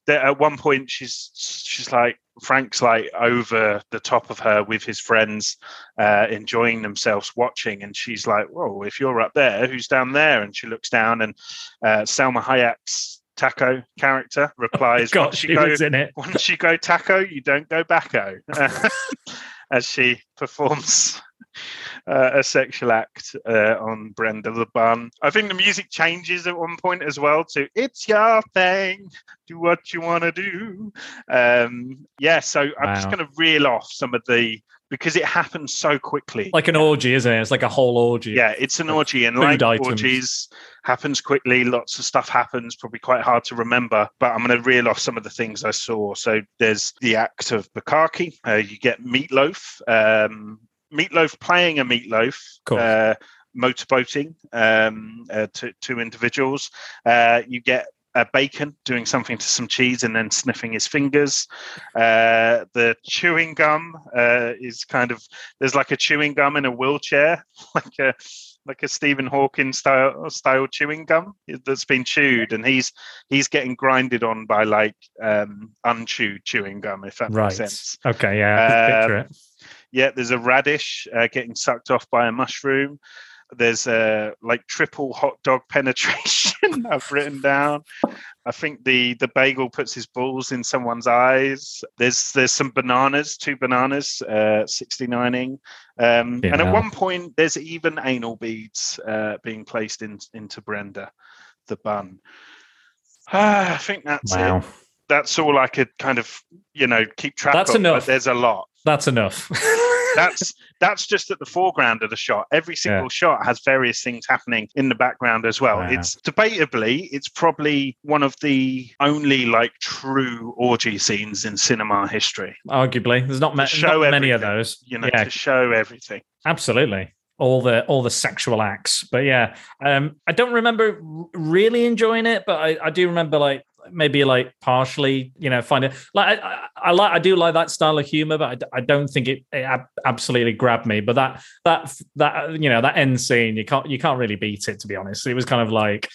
that at one point she's she's like frank's like over the top of her with his friends uh, enjoying themselves watching. And she's like whoa if you're up there who's down there? And she looks down and uh, salma hayek's taco character replies God, once she you go in it. once you go taco, you don't go backo. as she performs uh, a sexual act uh, on Brenda the Bun. I think the music changes at one point as well to "It's your thing, do what you want to do." Um, yeah, so I'm just going to reel off some of the because it happens so quickly. Like an orgy, isn't it? It's like a whole orgy. yeah, it's an orgy, and like items. orgies happens quickly. Lots of stuff happens, probably quite hard to remember. But I'm going to reel off some of the things I saw. So there's the act of bukkake. Uh, you get Meatloaf. Um, Meatloaf playing a Meatloaf. Uh, motorboating um, uh, to two individuals. Uh, you get uh, bacon doing something to some cheese and then sniffing his fingers. Uh, the chewing gum uh, is kind of there's like a chewing gum in a wheelchair, like a like a Stephen Hawking style style chewing gum that's been chewed, and he's he's getting grinded on by like um, unchewed chewing gum, if that Right. makes sense. Okay. Yeah. I picture Um, it. Yeah, there's a radish uh, getting sucked off by a mushroom. There's a like triple hot dog penetration. I've written down. I think the the bagel puts his balls in someone's eyes. There's there's some bananas, two bananas, uh, 69ing. Um, and at one point, there's even anal beads uh, being placed in, into Brenda, the bun. Ah, I think that's Wow. it. That's all I could kind of, you know, keep track That's of. but enough. there's a lot That's enough. that's that's just at the foreground of the shot. Every single shot has various things happening in the background as well. Wow. It's debatably, it's probably one of the only like true orgy scenes in cinema history. Arguably, there's not, ma- show not many of those. You know, yeah, to show everything. absolutely. All the all the sexual acts, but yeah, um, I don't remember really enjoying it, but I, I do remember like maybe like partially, you know, find it like I, I, I like I do like that style of humor, but I don't think it, it ab- absolutely grabbed me. But that that that you know that end scene, you can't you can't really beat it. To be honest, it was kind of like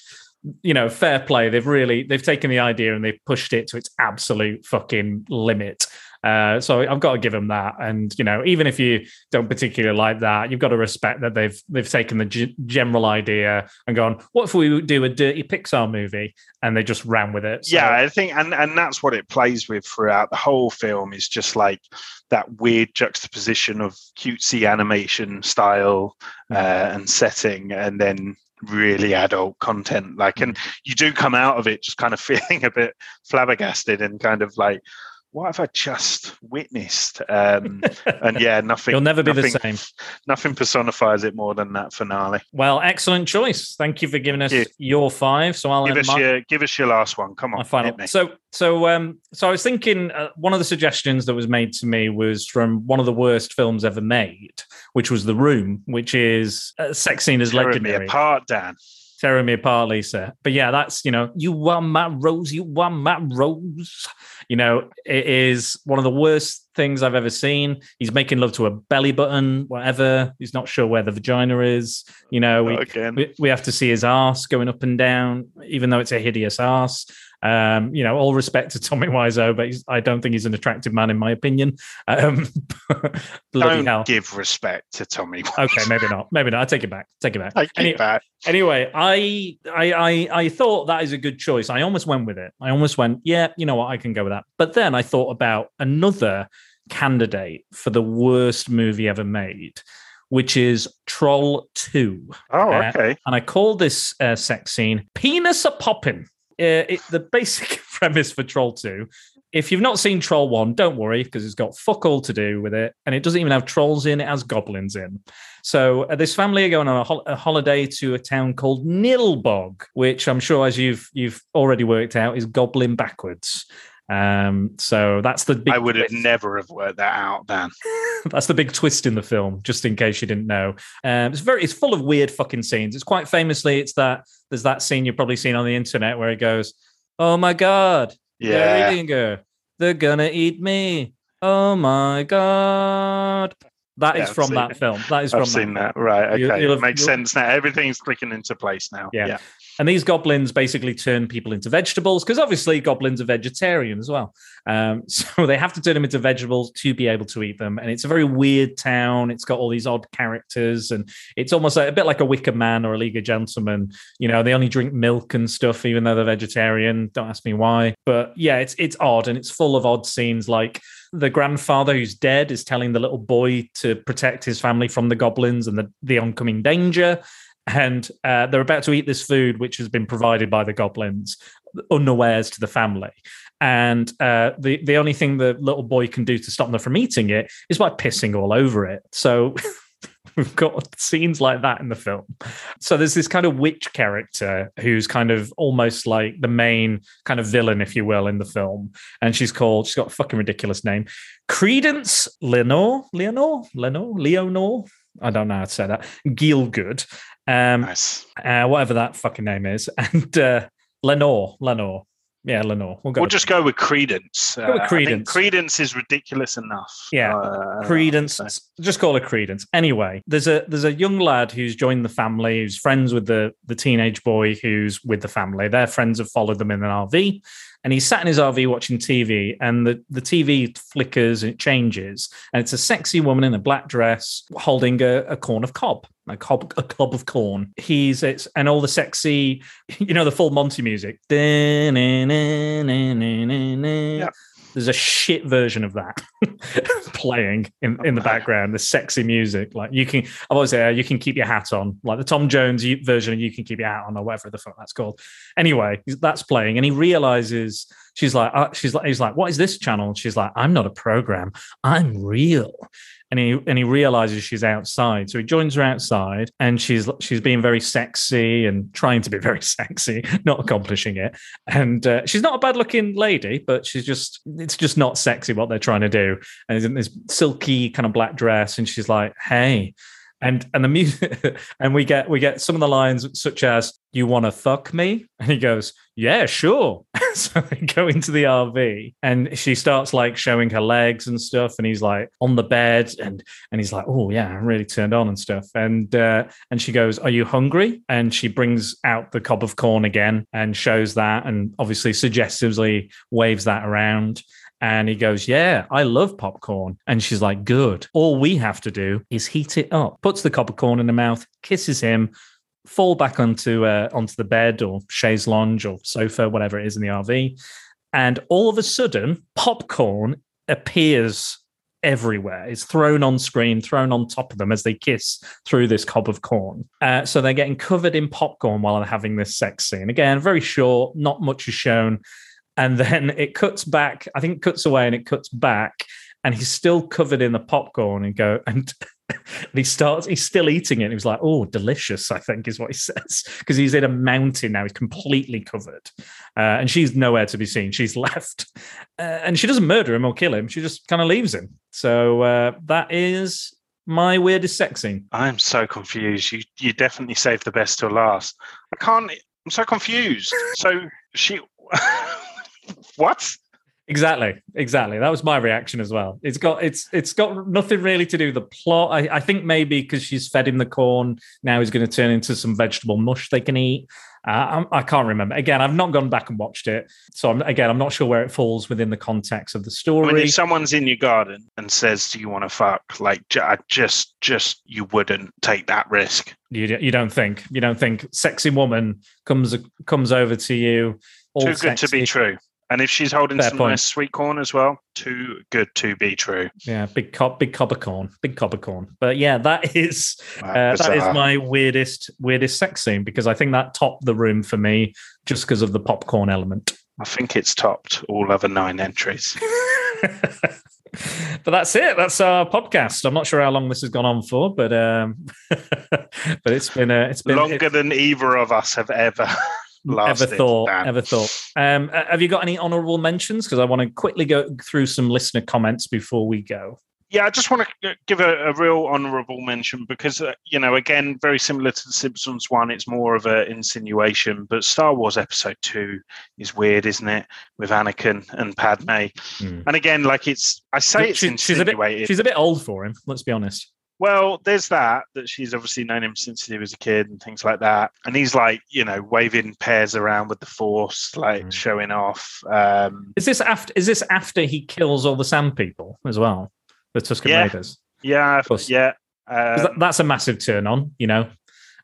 you know fair play. They've really they've taken the idea and they've pushed it to its absolute fucking limit. Uh, so I've got to give them that, and you know, even if you don't particularly like that, you've got to respect that they've they've taken the g- general idea and gone, "What if we do a dirty Pixar movie?" and they just ran with it. So, yeah, I think, and and that's what it plays with throughout the whole film. Is just like that weird juxtaposition of cutesy animation style uh, and setting, and then really adult content. Like, and you do come out of it just kind of feeling a bit flabbergasted and kind of like. What have I just witnessed? Um, and yeah, nothing. You'll never be nothing, the same. Nothing personifies it more than that finale. Well, excellent choice. Thank you for giving us you. your five. So I'll Give us my- your give us your last one. Come on, my final. So, so, um, so I was thinking uh, one of the suggestions that was made to me was from one of the worst films ever made, which was The Room, which is a sex scene is Tearing me apart, Dan. Tearing me apart, Lisa. But yeah, that's you know, you are my rose, you are my rose. You know, it is one of the worst things I've ever seen. He's making love to a belly button, whatever. He's not sure where the vagina is. You know, we, we, we have to see his ass going up and down, even though it's a hideous ass. Um, you know, all respect to Tommy Wiseau, but he's, I don't think he's an attractive man in my opinion. Um, bloody Don't hell. give respect to Tommy. Okay, maybe not. Maybe not. I take it back. Take it back. Take it back. anyway, I, I I I thought that is a good choice. I almost went with it. I almost went, yeah, you know what, I can go with that. But then I thought about another candidate for the worst movie ever made, which is Troll 2. Oh, okay. and I call this uh, sex scene "Penis a Poppin." Uh, it, the basic premise for Troll Two. If you've not seen Troll One, don't worry because it's got fuck all to do with it, and it doesn't even have trolls in; it has goblins in. So uh, this family are going on a, hol- a holiday to a town called Nilbog, which I'm sure, as you've you've already worked out, is goblin backwards. Um, so that's the big I would have never have worked that out, Dan. That's the big twist in the film, just in case you didn't know. Um, it's very, it's full of weird fucking scenes. It's quite famously, it's that there's that scene you've probably seen on the internet where he goes, "Oh my god, Yeah. they're eating her. They're gonna eat me. Oh my god." That is Yeah, I've from that it. film. That is I've from seen that. that. Right. You- Okay. you'll have- Makes sense now. Everything's clicking into place now. Yeah. Yeah. And these goblins basically turn people into vegetables because obviously goblins are vegetarian as well. Um, so they have to turn them into vegetables to be able to eat them. And it's a very weird town. It's got all these odd characters, and it's almost a bit like a Wicker Man or a League of Gentlemen. You know, they only drink milk and stuff, even though they're vegetarian. Don't ask me why. But yeah, it's it's odd and it's full of odd scenes like the grandfather who's dead is telling the little boy to protect his family from the goblins and the, the oncoming danger. And uh, they're about to eat this food, which has been provided by the goblins, unawares to the family. And uh, the the only thing the little boy can do to stop them from eating it is by pissing all over it. So we've got scenes like that in the film. So there's this kind of witch character who's kind of almost like the main kind of villain, if you will, in the film. And she's called, she's got a fucking ridiculous name. Creedence Lenore, Leonore, Lenore, Leonore. I don't know how to say that. Gielgud. Um, Nice. uh, whatever that fucking name is. And uh, Lenore, Lenore. Yeah, Lenore. We'll go We'll with just go with Creedence. Go with Uh, Creedence. Creedence is ridiculous enough. Yeah, Uh, Creedence. Just call it Creedence. Anyway, there's a there's a young lad who's joined the family, who's friends with the the teenage boy who's with the family. Their friends have followed them in an RV, and he's sat in his RV watching TV, and the the TV flickers and it changes, and it's a sexy woman in a black dress holding a, a corn of cob. A cob, a cob of corn. He's it's and all the sexy, you know, the full Monty music. Yeah. There's a shit version of that playing in, in the background, the sexy music. Like you can, I've always said, you can keep your hat on, like the Tom Jones version You Can Keep Your Hat On, or whatever the fuck that's called. Anyway, that's playing, and he realizes she's like, uh, she's like, he's like, what is this channel? And she's like, I'm not a program, I'm real. And he and he realizes she's outside, so he joins her outside, and she's she's being very sexy and trying to be very sexy, not accomplishing it. And uh, she's not a bad looking lady, but she's just it's just not sexy what they're trying to do. And it's in this silky kind of black dress, and she's like, "Hey." And and the music and we get we get some of the lines such as "You want to fuck me?" and he goes, "Yeah, sure." so they go into the RV and she starts like showing her legs and stuff, and he's like on the bed and and he's like, "Oh yeah, I'm really turned on and stuff." And uh, and she goes, "Are you hungry?" And she brings out the cob of corn again and shows that, and obviously suggestively waves that around. And he goes, Yeah, I love popcorn. And she's like, Good. All we have to do is heat it up. Puts the cob of corn in her mouth, kisses him, fall back onto uh, onto the bed or chaise lounge or sofa, whatever it is in the RV. And all of a sudden, popcorn appears everywhere. It's thrown on screen, thrown on top of them as they kiss through this cob of corn. Uh, so they're getting covered in popcorn while they're having this sex scene. Again, very short, not much is shown. And then it cuts back, I think cuts away and it cuts back, and he's still covered in the popcorn and go and and he starts he's still eating it and he was like oh delicious i think is what he says because he's in a mountain now he's completely covered uh, and she's nowhere to be seen she's left uh, and she doesn't murder him or kill him she just kind of leaves him so uh, that is my weirdest sex scene I'm so confused. You you definitely saved the best till last. I can't. I'm so confused. So she. What? Exactly, exactly. That was my reaction as well. It's got it's it's got nothing really to do with the plot. I, I think maybe because she's fed him the corn, now he's going to turn into some vegetable mush they can eat. Uh, I'm- I can't remember. Again, I've not gone back and watched it, so I'm, again, I'm not sure where it falls within the context of the I story. mean, if someone's in your garden and says, "Do you want to fuck?" Like, I just, just you wouldn't take that risk. you you don't think you don't think sexy woman comes comes over to you all Too good to be true. And if she's holding Fair some point. nice sweet corn as well, too good to be true. Yeah, big cob, big of corn, big of corn. But yeah, that is Wow, Uh, that is my weirdest weirdest sex scene because I think that topped the room for me just because of the popcorn element. I think it's topped all other nine entries. but that's it. That's our podcast. I'm not sure how long this has gone on for, but um, but it's been uh, it's been Longer it's than either of us have ever. Ever thought. Dan. Ever thought. Um, have you got any honourable mentions? Because I want to quickly go through some listener comments before we go. Yeah, I just want to give a, a real honourable mention because, uh, you know, again, very similar to the Simpsons one, it's more of an insinuation. But Star Wars Episode Two is weird, isn't it? With Anakin and Padme, Hmm. and again, like it's I say it's She- she's a bit insinuated. she's a bit old for him. Let's be honest. Well, there's that that she's obviously known him since he was a kid and things like that. And he's like, you know, waving pairs around with the force, like Mm. showing off. Um, Is this after? Is this after he kills all the Sand People as well? The Tusken Yeah. Raiders. yeah, course. yeah. 'Cause Um, that- that's a massive turn on. You know,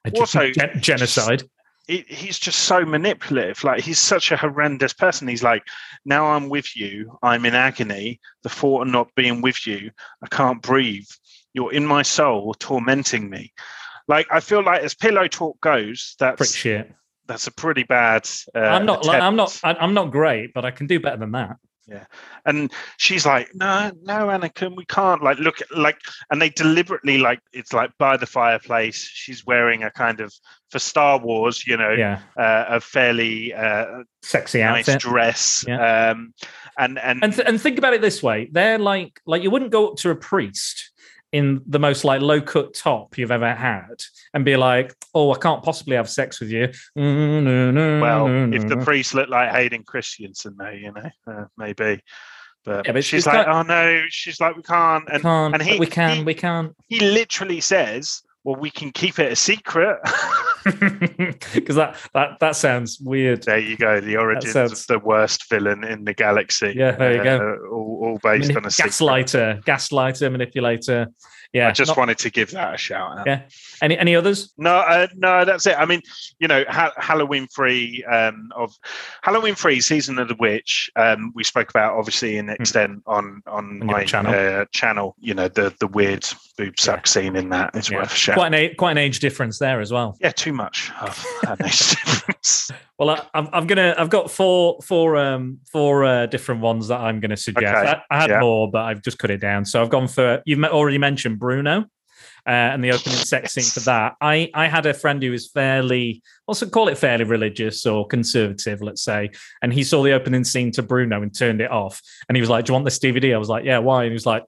A Also, gen- genocide. he, he's just so manipulative. Like he's such a horrendous person. He's like, now I'm with you. I'm in agony. The thought of not being with you, I can't breathe. You're in my soul, tormenting me. Like I feel like as pillow talk goes, that's Pretty shit. that's a pretty bad. Uh, I'm not. Like, I'm not. attempt. I'm not great, but I can do better than that. Yeah, and she's like, no, no, Anakin, we can't. Like, look, at like, and they deliberately like it's like by the fireplace. She's wearing a kind of for Star Wars, you know, Yeah, uh, a fairly uh, sexy nice outfit. dress. Yeah. Um, and and, and th- and think about it this way: they're like like you wouldn't go up to a priest in the most like low cut top you've ever had and be like, "Oh, I can't possibly have sex with you." No, no, well, if the priest looked like Hayden Christensen, though, you know, uh, maybe. But, Yeah, but she's like, got- oh no, she's like, we can't. And can't, and he- we can, he- we can't, he literally says, well, we can keep it a secret. because that that that sounds weird. There you go. The origins sounds- of the worst villain in the galaxy. Yeah, there you go. Uh, all, all based Mani- on a secret. gaslighter, gaslighter, manipulator. Yeah, I just not- wanted to give that a shout out. Yeah. any any others? No, uh, no, that's it. I mean, you know, ha- Halloween free um, of Halloween free season of the witch. Um, we spoke about obviously in extent on on On my channel. Uh, channel. You know, the the weird boob suck scene in that is Yeah. worth a shout. Quite an a- quite an age difference there as well. yeah, too much of that makes difference. Well, I, I'm, I'm gonna. I've got four, four, um, four uh, different ones that I'm gonna suggest. Okay, I, I had yeah. more, but I've just cut it down. So I've gone for. You've already mentioned Bruno, uh, and the opening sex scene for that. I I had a friend who was fairly, also call it fairly religious or conservative, let's say, and he saw the opening scene to Bruno and turned it off. And he was like, "Do you want this DVD?" I was like, "Yeah, why?" And he was like.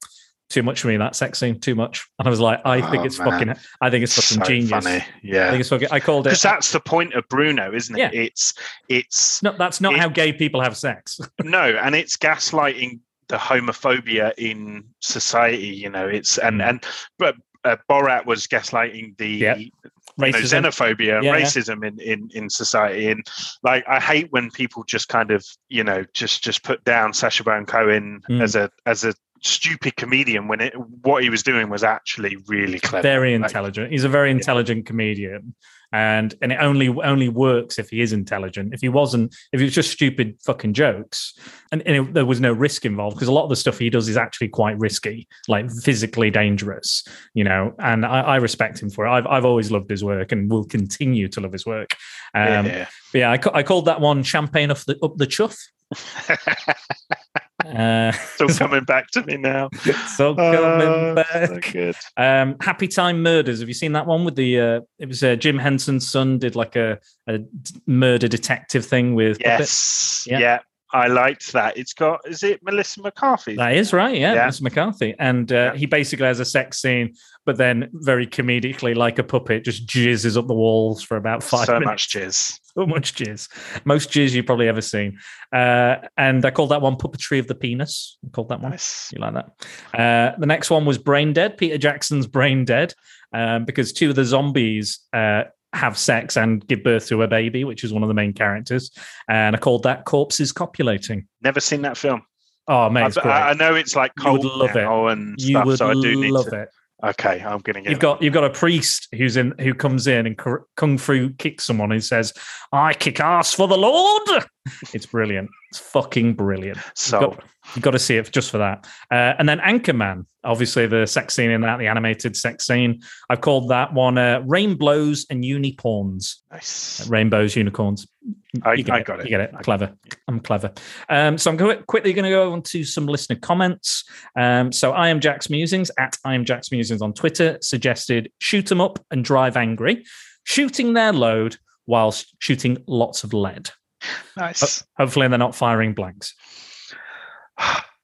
Too much for me that sex scene. Too much, and I was like, I think Oh, it's man. fucking. I think it's fucking so genius. funny. I think it's fucking. I called it. Because that's the point of Bruno, isn't it? Yeah. It's it's No, that's not it- how gay people have sex. no, and it's gaslighting the homophobia in society. You know, it's and and but uh, Borat was gaslighting the Yeah. you know, xenophobia and Yeah, yeah. racism in, in in society. And like, I hate when people just kind of you know just just put down Sacha Baron Cohen Mm. as a as a stupid comedian when it what he was doing was actually really clever. very Like, intelligent. He's a very intelligent comedian, and and it only only works if he is intelligent. If he wasn't, if it was just stupid fucking jokes, and, and it, there was no risk involved, because a lot of the stuff he does is actually quite risky, like physically dangerous, you know. And I, I respect him for it. I've I've always loved his work and will continue to love his work. Um, yeah. yeah, I, I called that one champagne off the up the chuff. Uh, Still coming back to me now. so coming Uh, back. so good. Um, Happy Time Murders. Have you seen that one with the? Uh, it was uh, Jim Henson's son did like a, a murder detective thing with. Yes. Yeah. Yeah. I liked that. It's got is it Melissa McCarthy? That is right, yeah, Yeah. Mr. McCarthy, and uh, Yeah. he basically has a sex scene, but then very comedically, like a puppet, just jizzes up the walls for about five so minutes. much jizz. So much jizz, most jizz you've probably ever seen. Uh, and I called that one "Puppetry of the Penis." I called that one. Nice. You like that? Uh, the next one was Brain Dead. Peter Jackson's Brain Dead, um, because two of the zombies uh, have sex and give birth to a baby, which is one of the main characters. And I called that Corpses Copulating. Never seen that film. Oh, man, I. I know it's like You would cold love it. and you stuff, would so I do need love to. it. Okay, I'm gonna get. You've got you've got a priest who's in who comes in and kung fu kicks someone and says, "I kick ass for the Lord." It's brilliant. It's fucking brilliant. so You've got, you've got to see it just for that. Uh, and then Anchorman, obviously the sex scene in that, the animated sex scene. I've called that one uh, Rainbows and Unicorns. nice. Rainbows, unicorns. I, You get I got it. You get it. Clever. I'm clever. Um, so I'm go- quickly going to go on to some listener comments. Um, so I am Jack's Musings at I am Jack's Musings on Twitter suggested shoot 'em up and drive angry, shooting their load whilst shooting lots of lead. Nice. Hopefully they're not firing blanks.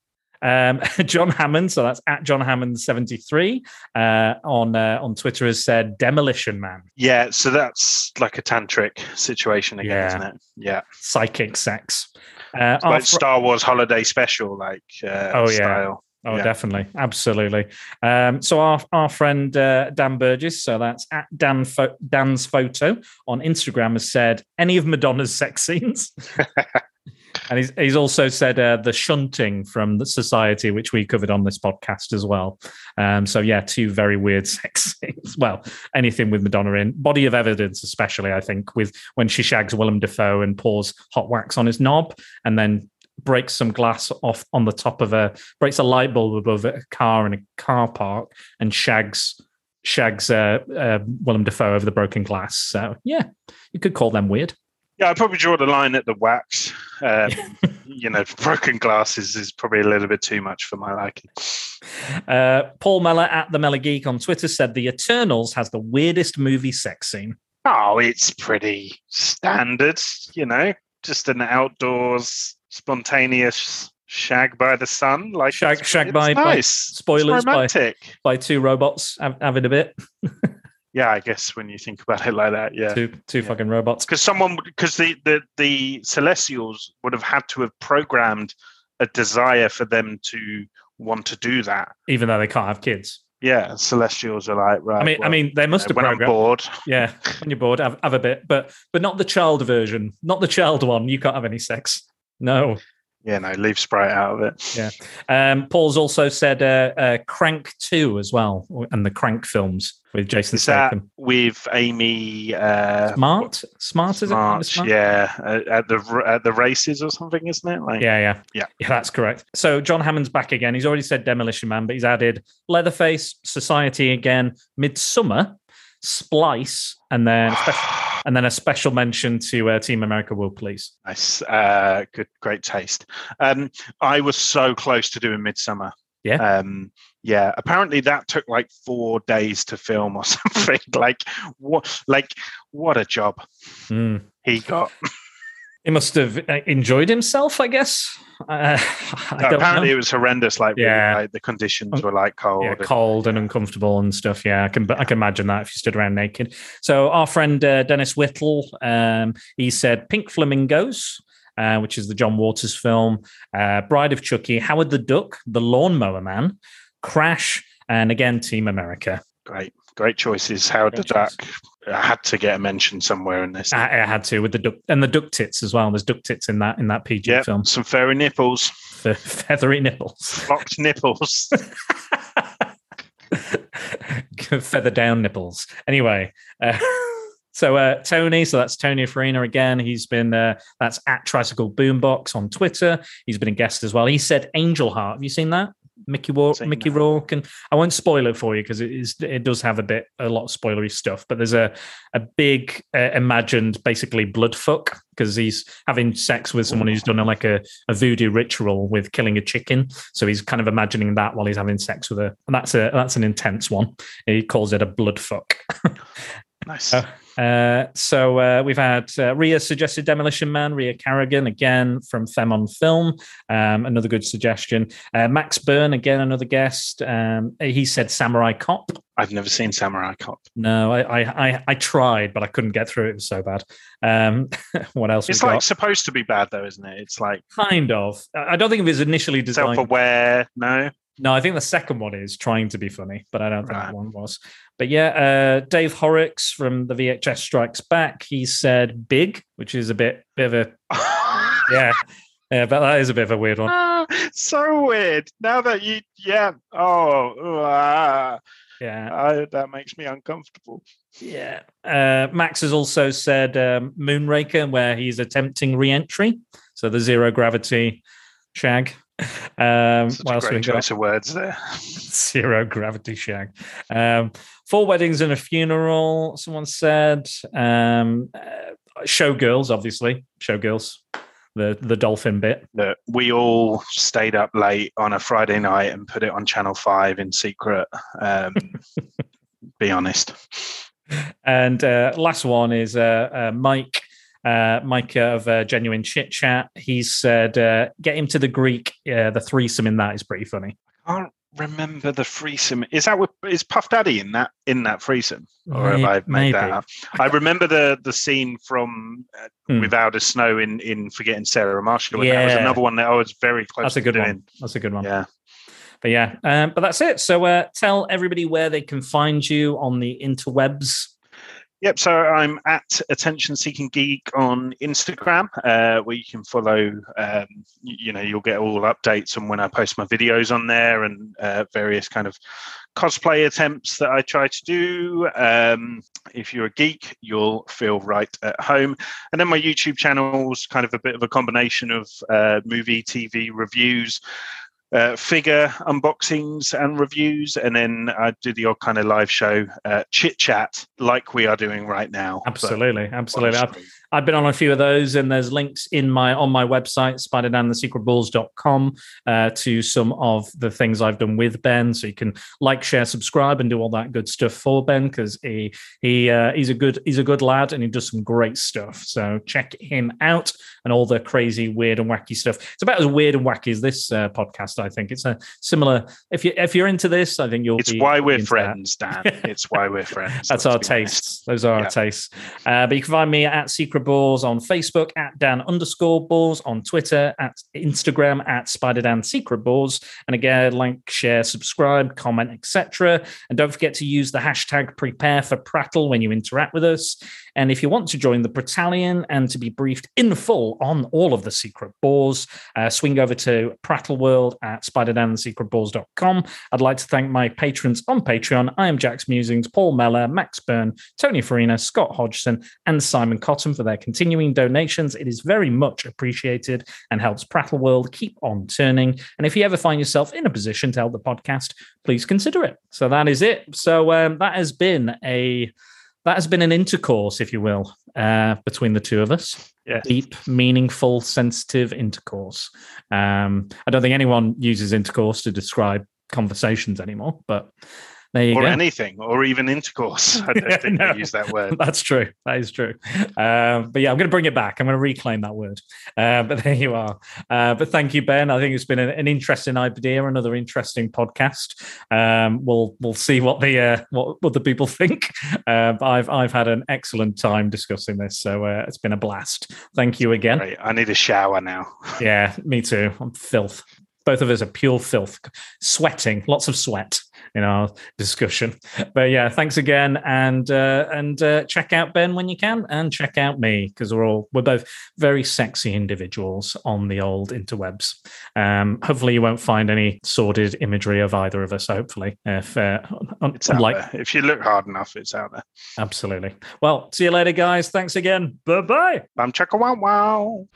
Um, John Hammond, so that's at John Hammond seventy three uh, on uh, on Twitter has said Demolition Man, Yeah, so that's like a tantric situation again, Yeah. isn't it? Yeah, psychic sex. Uh, like after- Star Wars Holiday Special, like uh, Oh, yeah. style. Oh, Yeah. definitely, absolutely. Um, so our our friend uh, Dan Burgess, so that's at Dan Fo- Dan's photo on Instagram, has said any of Madonna's sex scenes, and he's he's also said uh, the shunting from the Society, which we covered on this podcast as well. Um, so yeah, two very weird sex scenes. Well, anything with Madonna in body of evidence, especially I think with when she shags Willem Dafoe and pours hot wax on his knob, and then breaks some glass off on the top of a breaks a light bulb above a car in a car park and shags shags uh, uh, Willem Dafoe over the broken glass. So yeah, you could call them weird. Yeah, I'd probably draw the line at the wax. Um, you know, broken glasses is probably a little bit too much for my liking. Uh, Paul Meller at the Meller Geek on Twitter said the Eternals has the weirdest movie sex scene. Oh, it's pretty standard, you know, just an outdoors spontaneous shag by the sun. Like Shag- it's- shag it's by- by- nice. spoilers It's by-. By two robots hav- having a bit, Yeah, I guess when you think about it like that, yeah. two two Yeah. fucking robots. Because someone, because the, the the Celestials would have had to have programmed a desire for them to want to do that. Even though they can't have kids. Yeah, Celestials are like right. I mean, I mean, they must have when I'm bored. Yeah, when you're bored, have, have a bit, but but not the child version, not the child one. You can't have any sex. No. Yeah, no, leave Sprite out of it. Yeah. Um, Paul's also said uh, uh, Crank Two as well, and the Crank films with Jason Is Statham. with Amy uh, Smart, smart is it? Smart, Smart? yeah, at, at the at the races or something, isn't it? Like, Yeah, yeah, Yeah. yeah. That's correct. So John Hammond's back again. He's already said Demolition Man, but he's added Leatherface, Society again, Midsommar, Splice, and then a special, and then a special mention to uh, Team America World Police. nice, uh, good, great taste. Um, I was so close to doing Midsommar. Yeah. Um, yeah. Apparently, that took like four days to film or something. like what? Like what a job Hmm. he got. He must have uh, enjoyed himself, I guess. Uh, I Apparently, know. it was horrendous. Like, really, Yeah. like the conditions were like cold. yeah, and- cold and uncomfortable and stuff. Yeah, I can I can imagine that if you stood around naked. So our friend uh, Dennis Whittle, um, he said Pink Flamingos. Uh, which is the John Waters film, uh, Bride of Chucky, Howard the Duck, The Lawnmower Man, Crash, and again Team America. Great, great choices. Howard the choice. Duck had to get a mention somewhere in this. I, I had to with the duck and the duck tits as well. There's duck tits in that in that PG yeah, film. some furry nipples, The feathery nipples. flocked nipples. feather down nipples. Anyway, uh, so uh, Tony, so that's Tony Farina again. He's been uh, that's at Tricycle Boombox on Twitter. He's been a guest as well. He said Angel Heart. Have you seen that? Mickey War- Seen Mickey that. Rourke, and I won't spoil it for you because it is it does have a bit a lot of spoilery stuff. But there's a a big uh, imagined basically blood fuck because he's having sex with someone who's done a, like a, a voodoo ritual with killing a chicken. So he's kind of imagining that while he's having sex with her, and that's a that's an intense one. He calls it a blood fuck. nice. Oh. Uh, so uh, we've had uh, Ria suggested Demolition Man, Ria Carrigan again from Fem on Film, um, another good suggestion. Uh, Max Byrne again, another guest. Um, he said Samurai Cop. I've never seen Samurai Cop. No, I, I I I tried, but I couldn't get through it. It was so bad. Um, what else? It's like got? supposed to be bad though, isn't it? It's like kind of. I I don't think it was initially designed. self-aware. No, No, I think the second one is trying to be funny, but I don't think Right. that one was. But yeah, uh, Dave Horrocks from the VHS Strikes Back, he said "big," which is a bit, bit of a yeah, yeah, but that is a bit of a weird one. Ah, so weird. Now that you, yeah, oh, ah, Yeah, I, that makes me uncomfortable. yeah. Uh, Max has also said um, Moonraker, where he's attempting re-entry, so the zero gravity shag. Um, Such what a else we great got? choice of words there. zero gravity shag. Um, four weddings and a funeral. Someone said um, uh, showgirls, obviously showgirls. The the dolphin bit. That we all stayed up late on a Friday night and put it on Channel Five in secret. Um, be honest. And uh, last one is uh, uh, Mike. Uh, Mike of uh, Genuine Chit Chat. He said, uh, "Get him to the Greek. Uh, the threesome in that is pretty funny." I can't remember the threesome. Is that with, is Puff Daddy in that in that threesome, or have I made that maybe. up? I remember the the scene from uh, Hmm. Without a Snow in in Forgetting Sarah Marshall. and that was another one that I was very close That's a to good doing. one. That's a good one. Yeah, but yeah, um, but that's it. So uh, tell everybody where they can find you on the interwebs. Yep. So I'm at Attention Seeking Geek on Instagram, uh, where you can follow. Um, you, you know, you'll get all updates on when I post my videos on there and uh, various kind of cosplay attempts that I try to do. Um, if you're a geek, you'll feel right at home. And then my YouTube channel is kind of a bit of a combination of uh, movie, TV reviews uh, figure unboxings and reviews, and then I do the odd kind of live show uh, chit chat like we are doing right now. Absolutely, absolutely. I've, been on a few of those, and there's links in my on my website, spiderdanthesecretballs.com, uh, to some of the things I've done with Ben. So you can like, share, subscribe, and do all that good stuff for Ben because he he uh, he's a good he's a good lad and he does some great stuff. So check him out and all the crazy, weird, and wacky stuff. It's about as weird and wacky as this uh, podcast. I think it's a similar. If you if you're into this, I think you'll. It's why we're friends, that. Dan. it's why we're friends. That's our tastes. Those are yeah. our tastes. Uh, but you can find me at Secret Balls on Facebook at Dan underscore Balls on Twitter at Instagram at Spider Dan Secret Balls, and again, like, share, subscribe, comment, etc. And don't forget to use the hashtag Prepare for Prattle when you interact with us. And if you want to join the battalion and to be briefed in full on all of the secret balls, uh, swing over to Prattle World at spiderdanthesecretballs.com. I'd like to thank my patrons on Patreon. I am Jack's Musings, Paul Meller, Max Byrne, Tony Farina, Scott Hodgson, and Simon Cotton for their continuing donations. It is very much appreciated and helps Prattle World keep on turning. And if you ever find yourself in a position to help the podcast, please consider it. So that is it. So um, that has been a that has been an intercourse, if you will, uh, between the two of us. Yeah. Deep, meaningful, sensitive intercourse. Um, I don't think anyone uses intercourse to describe conversations anymore, but there you or go. anything, or even intercourse. I don't think no, they use that word. That's true. That is true. Um, but yeah, I'm going to bring it back. I'm going to reclaim that word. Uh, but there you are. Uh, but thank you, Ben. I think it's been an, an interesting idea, another interesting podcast. Um, we'll we'll see what the uh, what what the people think. Uh, I've I've had an excellent time discussing this, so uh, it's been a blast. Thank you again. Right. I need a shower now. yeah, me too. I'm filth. Both of us are pure filth, sweating, lots of sweat in our discussion. But yeah, thanks again, and uh, and uh, check out Ben when you can, and check out me because we're all we're both very sexy individuals on the old interwebs. Um, hopefully, you won't find any sordid imagery of either of us. Hopefully, if uh, it's unlike if you look hard enough, it's out there. Absolutely. Well, see you later, guys. Thanks again. Bye bye. Wow wow.